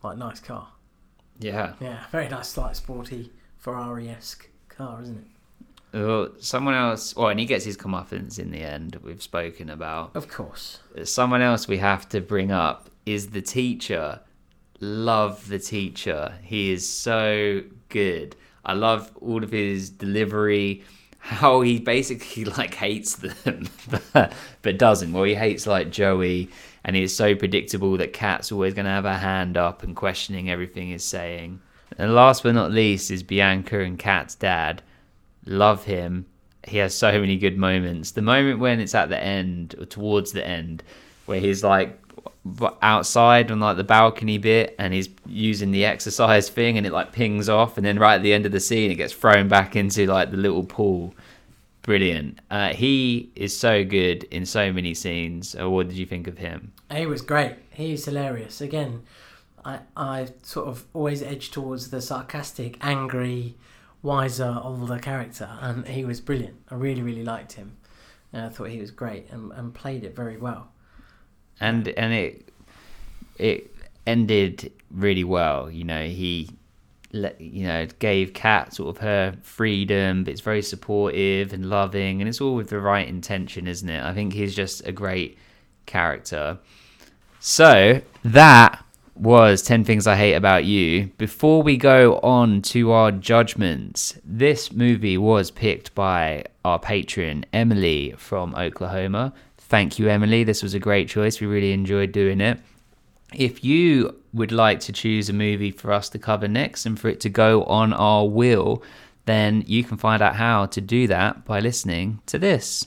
like nice car. Yeah. Yeah, very nice, like sporty Ferrari esque car, isn't it? Well, someone else. Well, and he gets his comeuppance in the end. We've spoken about. Of course. Someone else we have to bring up is the teacher. Love the teacher. He is so good. I love all of his delivery. How he basically like hates them, but, but doesn't. Well, he hates like Joey, and it's so predictable that Kat's always going to have her hand up and questioning everything he's saying. And last but not least is Bianca and Kat's dad. Love him. He has so many good moments. The moment when it's at the end or towards the end, where he's like outside on like the balcony bit and he's using the exercise thing and it like pings off and then right at the end of the scene it gets thrown back into like the little pool. Brilliant. Uh, he is so good in so many scenes. Uh, what did you think of him? He was great. He's hilarious. Again i i sort of always edge towards the sarcastic angry wiser older character and he was brilliant. I really really liked him. And i thought he was great and, and played it very well and and it it ended really well. You know, he let you know gave Kat sort of her freedom, but it's very supportive and loving, and it's all with the right intention, isn't it? I think he's just a great character. So that was 10 Things I Hate About You. Before we go on to our judgments, this movie was picked by our patron, Emily from Oklahoma. Thank you, Emily. This was a great choice. We really enjoyed doing it. If you would like to choose a movie for us to cover next and for it to go on our wheel, then you can find out how to do that by listening to this.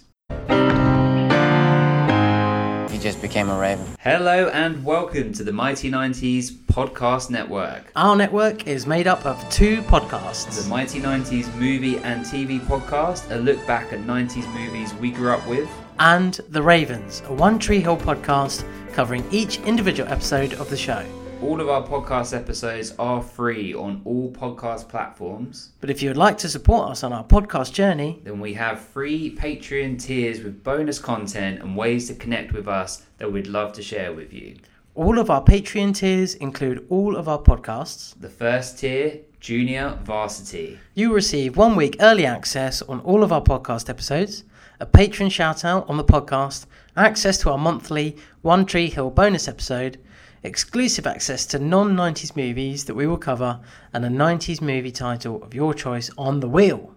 He just became a raven. Hello and welcome to the Mighty 90s Podcast Network. Our network is made up of two podcasts. The Mighty 90s Movie and TV Podcast, a look back at 90s movies we grew up with and The Ravens, a One Tree Hill podcast covering each individual episode of the show. All of our podcast episodes are free on all podcast platforms. But if you would like to support us on our podcast journey, then we have free Patreon tiers with bonus content and ways to connect with us that we'd love to share with you. All of our Patreon tiers include all of our podcasts. The first tier, Junior Varsity. You receive one week early access on all of our podcast episodes a patron shout out on the podcast, access to our monthly One Tree Hill bonus episode, exclusive access to non 90s movies that we will cover, and a 90s movie title of your choice on the wheel.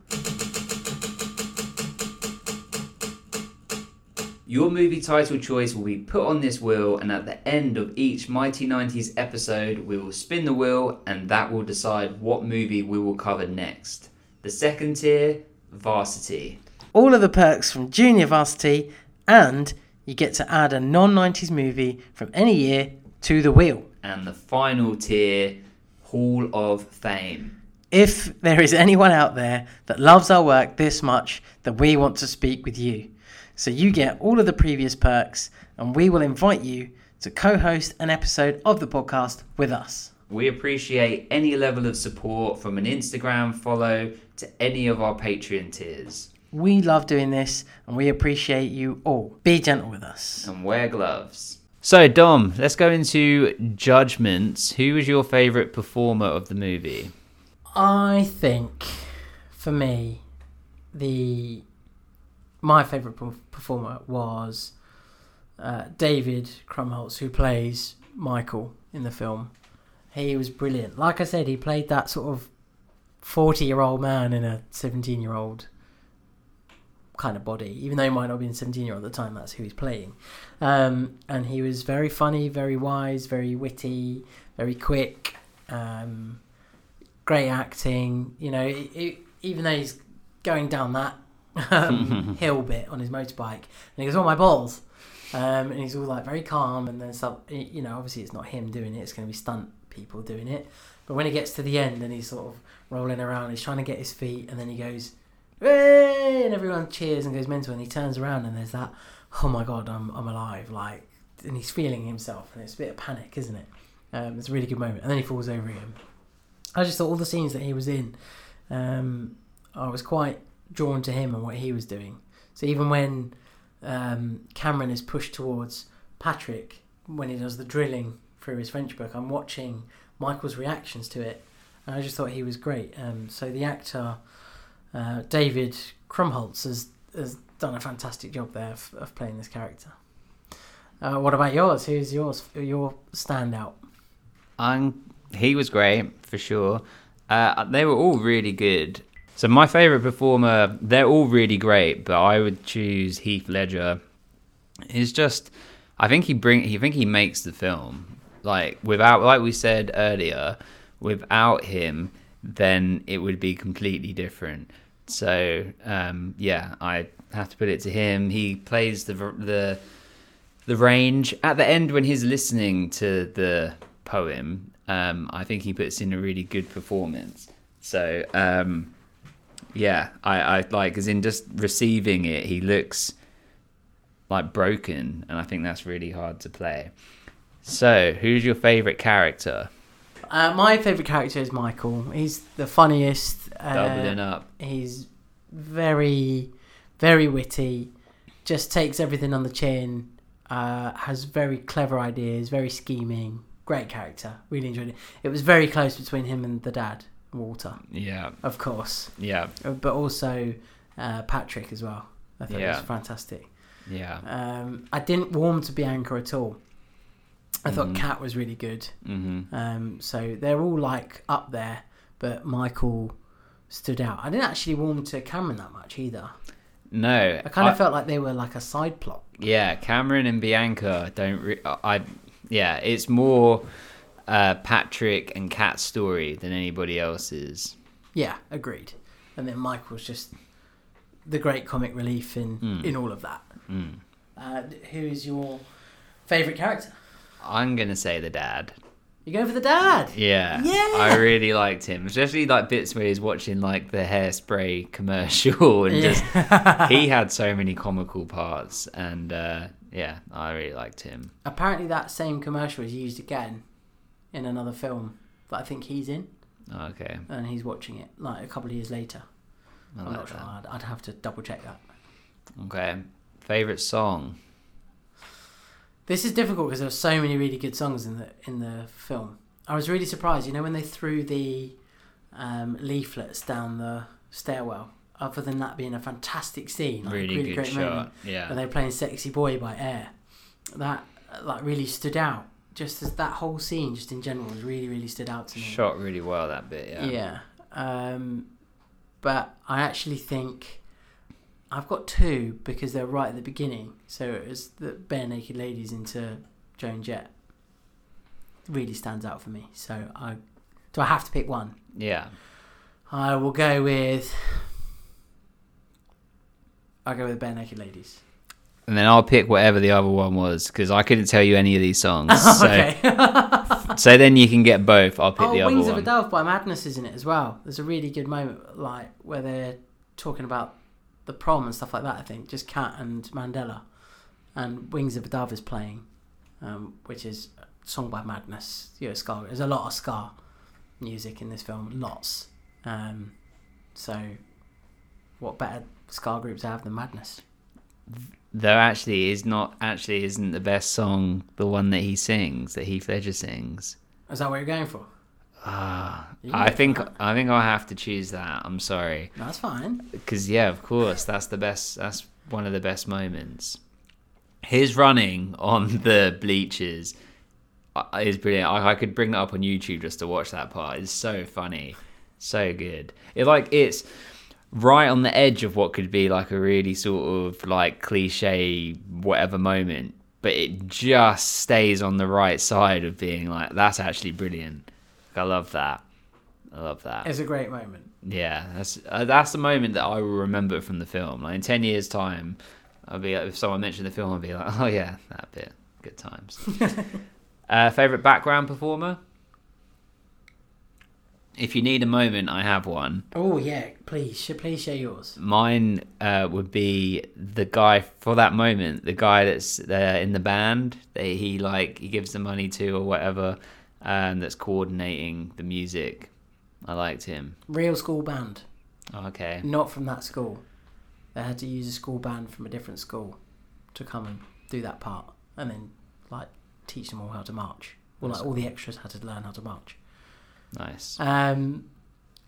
Your movie title choice will be put on this wheel, and at the end of each Mighty 90s episode, we will spin the wheel, and that will decide what movie we will cover next. The second tier, Varsity all of the perks from Junior Varsity, and you get to add a non 90s movie from any year to the wheel. And the final tier, Hall of Fame. If there is anyone out there that loves our work this much, then we want to speak with you. So you get all of the previous perks, and we will invite you to co host an episode of the podcast with us. We appreciate any level of support from an Instagram follow to any of our Patreon tiers. We love doing this and we appreciate you all. Be gentle with us. And wear gloves. So, Dom, let's go into judgments. Who was your favourite performer of the movie? I think, for me, the my favourite performer was uh, David Krumholtz, who plays Michael in the film. He was brilliant. Like I said, he played that sort of forty-year-old man in a seventeen-year-old kind of body, even though he might not have been 17 year old at the time, that's who he's playing. Um, and he was very funny, very wise, very witty, very quick, um, great acting. You know, it, it, even though he's going down that um, hill bit on his motorbike, and he goes, "Oh my balls," um, and he's all like very calm, and then stuff. You know, obviously it's not him doing it; it's going to be stunt people doing it. But when he gets to the end and he's sort of rolling around, he's trying to get his feet, and then he goes Hey! and everyone cheers and goes mental and he turns around and there's that oh my god I'm, I'm alive like and he's feeling himself and it's a bit of panic isn't it? Um, it's a really good moment. And then he falls over again I just thought all the scenes that he was in um, I was quite drawn to him and what he was doing. So even when um, Cameron is pushed towards Patrick when he does the drilling through his French book I'm watching Michael's reactions to it and I just thought he was great. Um, so the actor uh, David Krumholtz has, has done a fantastic job there of, of playing this character. Uh, what about yours? Who's yours? Your standout? Um, he was great for sure. Uh, they were all really good. So my favorite performer, they're all really great, but I would choose Heath Ledger. He's just, I think he bring, I think he makes the film. Like without, like we said earlier, without him, then it would be completely different. So um, yeah, I have to put it to him. He plays the the the range at the end when he's listening to the poem. Um, I think he puts in a really good performance. So um, yeah, I, I like as in just receiving it. He looks like broken, and I think that's really hard to play. So, who's your favorite character? Uh, my favourite character is Michael. He's the funniest. Uh, Doubling up. He's very, very witty. Just takes everything on the chin. Uh, has very clever ideas. Very scheming. Great character. Really enjoyed it. It was very close between him and the dad, Walter, Yeah, of course, yeah, Uh, but also uh, Patrick as well. I thought it was fantastic. yeah. Um, I didn't warm to Bianca at all. I thought Kat was really good. hmm Um, so they're all like up there, but Michael stood out. I didn't actually warm to Cameron that much either. No, I kind of felt like they were like a side plot. Yeah, Cameron and Bianca don't. Re- I yeah, it's more uh, Patrick and Kat's story than anybody else's. Yeah, agreed. And then Michael's just the great comic relief in Mm. in all of that. Mm. Uh, who is your favorite character? I'm gonna say the dad. You go for the dad. Yeah, Yeah. I really liked him, especially like bits where he's watching like the hairspray commercial and just he had so many comical parts, and uh, yeah, I really liked him. Apparently, that same commercial is used again in another film that I think he's in, Okay, and he's watching it like a couple of years later. I I'm like not sure. I'd, I'd have to double check that. Okay, favorite song. This is difficult because there were so many really good songs in the in the film. I was really surprised. You know when they threw the um, leaflets down the stairwell. Other than that being a fantastic scene, like, Really, really good great shot. moment, Yeah, when they were playing "Sexy Boy" by Air, that like really stood out. Just as that whole scene, just in general, was really really stood out to me. shot really well that bit. Yeah. Yeah. Um, but I actually think I've got two because they're right at the beginning. So it was the Barenaked Ladies into Joan Jett. Really stands out for me. So I do I have to pick one? Yeah. I will go with I'll go with Barenaked Ladies. And then I'll pick whatever the other one was because I couldn't tell you any of these songs. So, okay. so then you can get both. I'll pick oh, the other Wings one. of a Dove by Madness is in it as well. There's a really good moment like where they're talking about the prom and stuff like that. I think just Kat and Mandella, and Wings of a Dove is playing, um, which is a song by Madness. You know, ska. There's a lot of ska music in this film, lots. Um, so, what better ska groups to have than Madness? Though actually is not actually isn't the best song the one that he sings that Heath Ledger sings. Is that what you're going for? I think that. I think I'll have to choose that. I'm sorry No, that's fine. because yeah, of course that's the best. That's one of the best moments. His running on the bleachers uh, is brilliant. I, I could bring that up on YouTube just to watch that part. It's so funny, so good. It like it's right on the edge of what could be like a really sort of like cliche whatever moment, but it just stays on the right side of being like that's actually brilliant. I love that. I love that. It's a great moment. Yeah, that's uh, that's the moment that I will remember from the film. Like in ten years' time, I'll be like, if someone mentioned the film, I'll be like, oh yeah, that bit, good times. uh, favorite background performer? If you need a moment, I have one. Oh yeah, please, sh- please share yours. Mine uh, would be the guy for that moment, the guy that's there in the band that he like he gives the money to or whatever, um, that's coordinating the music. I liked him. Real school band. Okay. not from that school. They had to use a school band from a different school to come and do that part, and then like teach them all how to march. Well, like all the extras had to learn how to march. Nice. Um,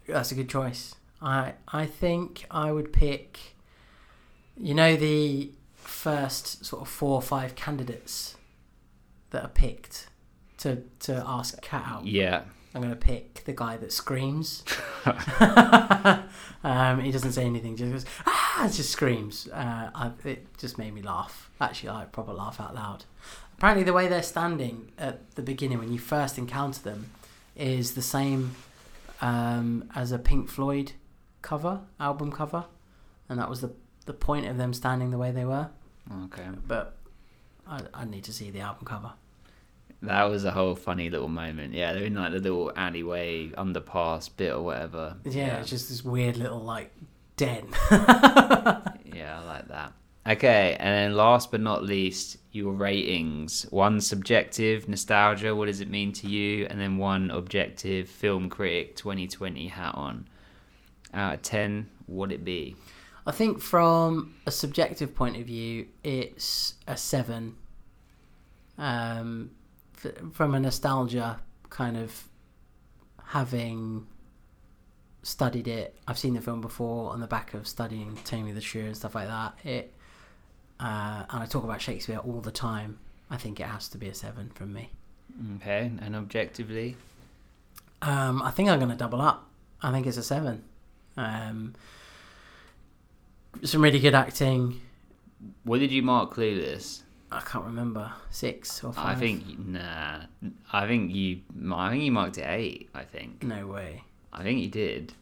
that's a good choice. I I think I would pick. You know the first sort of four or five candidates that are picked to to ask Kat out. Yeah. I'm gonna pick the guy that screams. um, he doesn't say anything, just goes ah, just screams. Uh, I, it just made me laugh. Actually, I proper laugh out loud. Apparently, the way they're standing at the beginning when you first encounter them is the same um, as a Pink Floyd cover, album cover, and that was the the point of them standing the way they were. Okay. But I, I need to see the album cover. That was a whole funny little moment. Yeah, they're in like the little alleyway underpass bit or whatever. Yeah, it's just this weird little like den. Yeah, I like that. Okay, and then last but not least, your ratings. One subjective nostalgia, what does it mean to you? And then one objective film critic 2020 hat on. Out of 10, what would it be? I think from a subjective point of view, it's a seven. Um, f- from a nostalgia kind of having studied it, I've seen the film before on the back of studying Taming the Shrew and stuff like that. It, uh, and I talk about Shakespeare all the time. I think it has to be a seven from me. Okay, and objectively? Um, I think I'm going to double up. I think it's a seven. Um, some really good acting. What did you mark Clueless? I can't remember six or five. I think nah. I think you. I think you marked it eight. I think. no way. I think you did.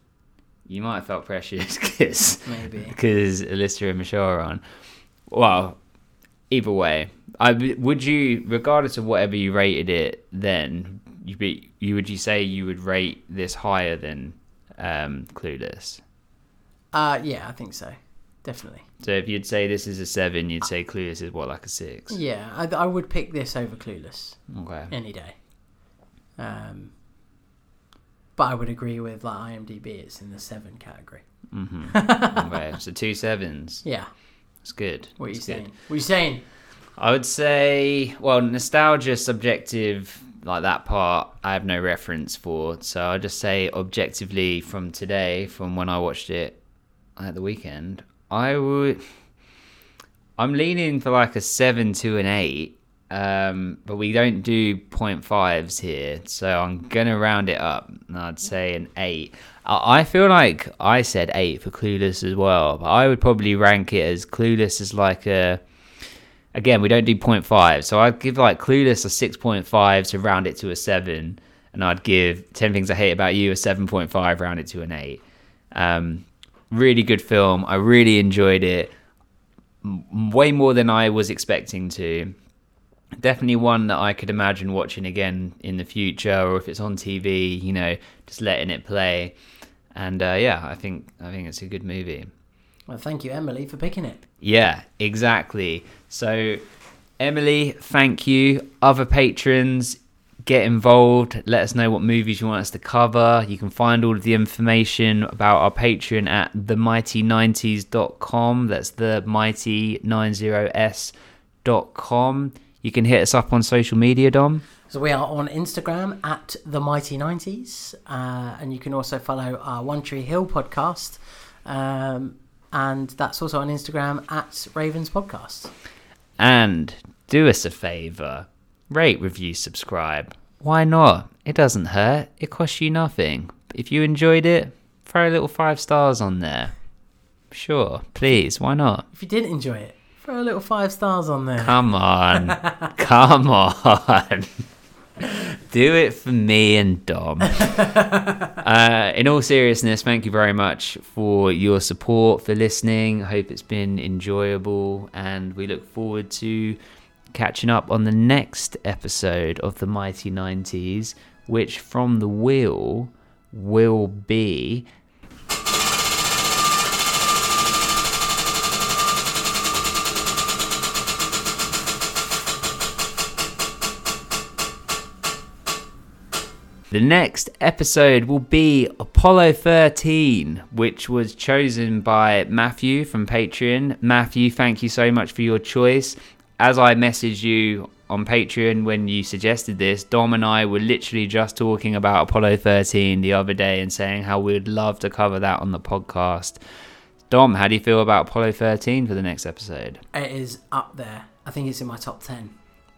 You might have felt precious because Maybe. because Alyssa and Michelle are on. Well, either way, I would you, regardless of whatever you rated it, then you be you would you say you would rate this higher than um, Clueless? Uh, yeah, I think so. Definitely. So if you'd say this is a seven, you'd say Clueless is what like a six. Yeah, I, I would pick this over Clueless Okay. any day. Um, but I would agree with like IMDb. It's in the seven category. hmm okay. So two sevens. Yeah. It's good. What are you That's good. saying? What are you saying? I would say, well, nostalgia, subjective, like that part, I have no reference for. So I'll just say, objectively, from today, from when I watched it at the weekend, I would. I'm leaning for like a seven to an eight, um, but we don't do point fives here, so I'm gonna round it up. And I'd say an eight. I I feel like I said eight for Clueless as well, but I would probably rank it as Clueless as like a again, we don't do 0.5. So I'd give like Clueless a 6.5 to round it to a 7. And I'd give 10 Things I Hate About You a 7.5, round it to an 8. Um, really good film. I really enjoyed it. M- way more than I was expecting to. Definitely one that I could imagine watching again in the future, or if it's on TV, you know, just letting it play. And uh, yeah, I think I think it's a good movie. Well, thank you, Emily, for picking it. Yeah, exactly. So, Emily, thank you. Other patrons, get involved. Let us know what movies you want us to cover. You can find all of the information about our Patreon at themighty90s.com. That's the mighty90s.com. You can hit us up on social media, Dom. So we are on Instagram at the Mighty Nineties, uh, and you can also follow our One Tree Hill podcast, um, and that's also on Instagram at Ravens Podcast. And do us a favor rate, review, subscribe. Why not? It doesn't hurt, it costs you nothing. If you enjoyed it, throw a little five stars on there. Sure, please, why not? If you didn't enjoy it, throw a little five stars on there. Come on, come on. Do it for me and Dom. uh, in all seriousness, thank you very much for your support, for listening. I hope it's been enjoyable, and we look forward to catching up on the next episode of the Mighty 90s, which from the wheel will be. The next episode will be Apollo 13, which was chosen by Matthew from Patreon. Matthew, thank you so much for your choice. As I messaged you on Patreon when you suggested this, Dom and I were literally just talking about Apollo 13 the other day and saying how we'd love to cover that on the podcast. Dom, how do you feel about Apollo 13 for the next episode? It is up there. I think it's in my top ten.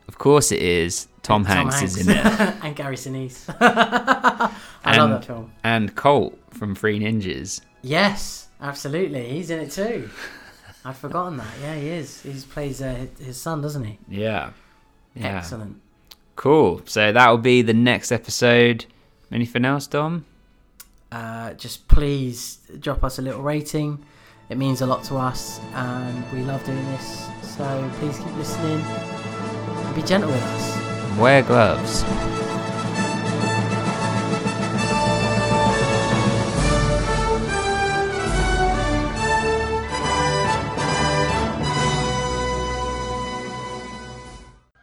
Of course it is. Tom, Hanks, is in it. and Gary Sinise. I love And- that film. And Colt from Three Ninjas. Yes, absolutely. He's in it too. I'd forgotten that. Yeah, he is. He plays uh, his son, doesn't he? Yeah. Yeah. Excellent. Cool. So that will be the next episode. Anything else, Dom? Uh, just please drop us a little rating. It means a lot to us, and we love doing this. So please keep listening. and be gentle with us. Wear gloves.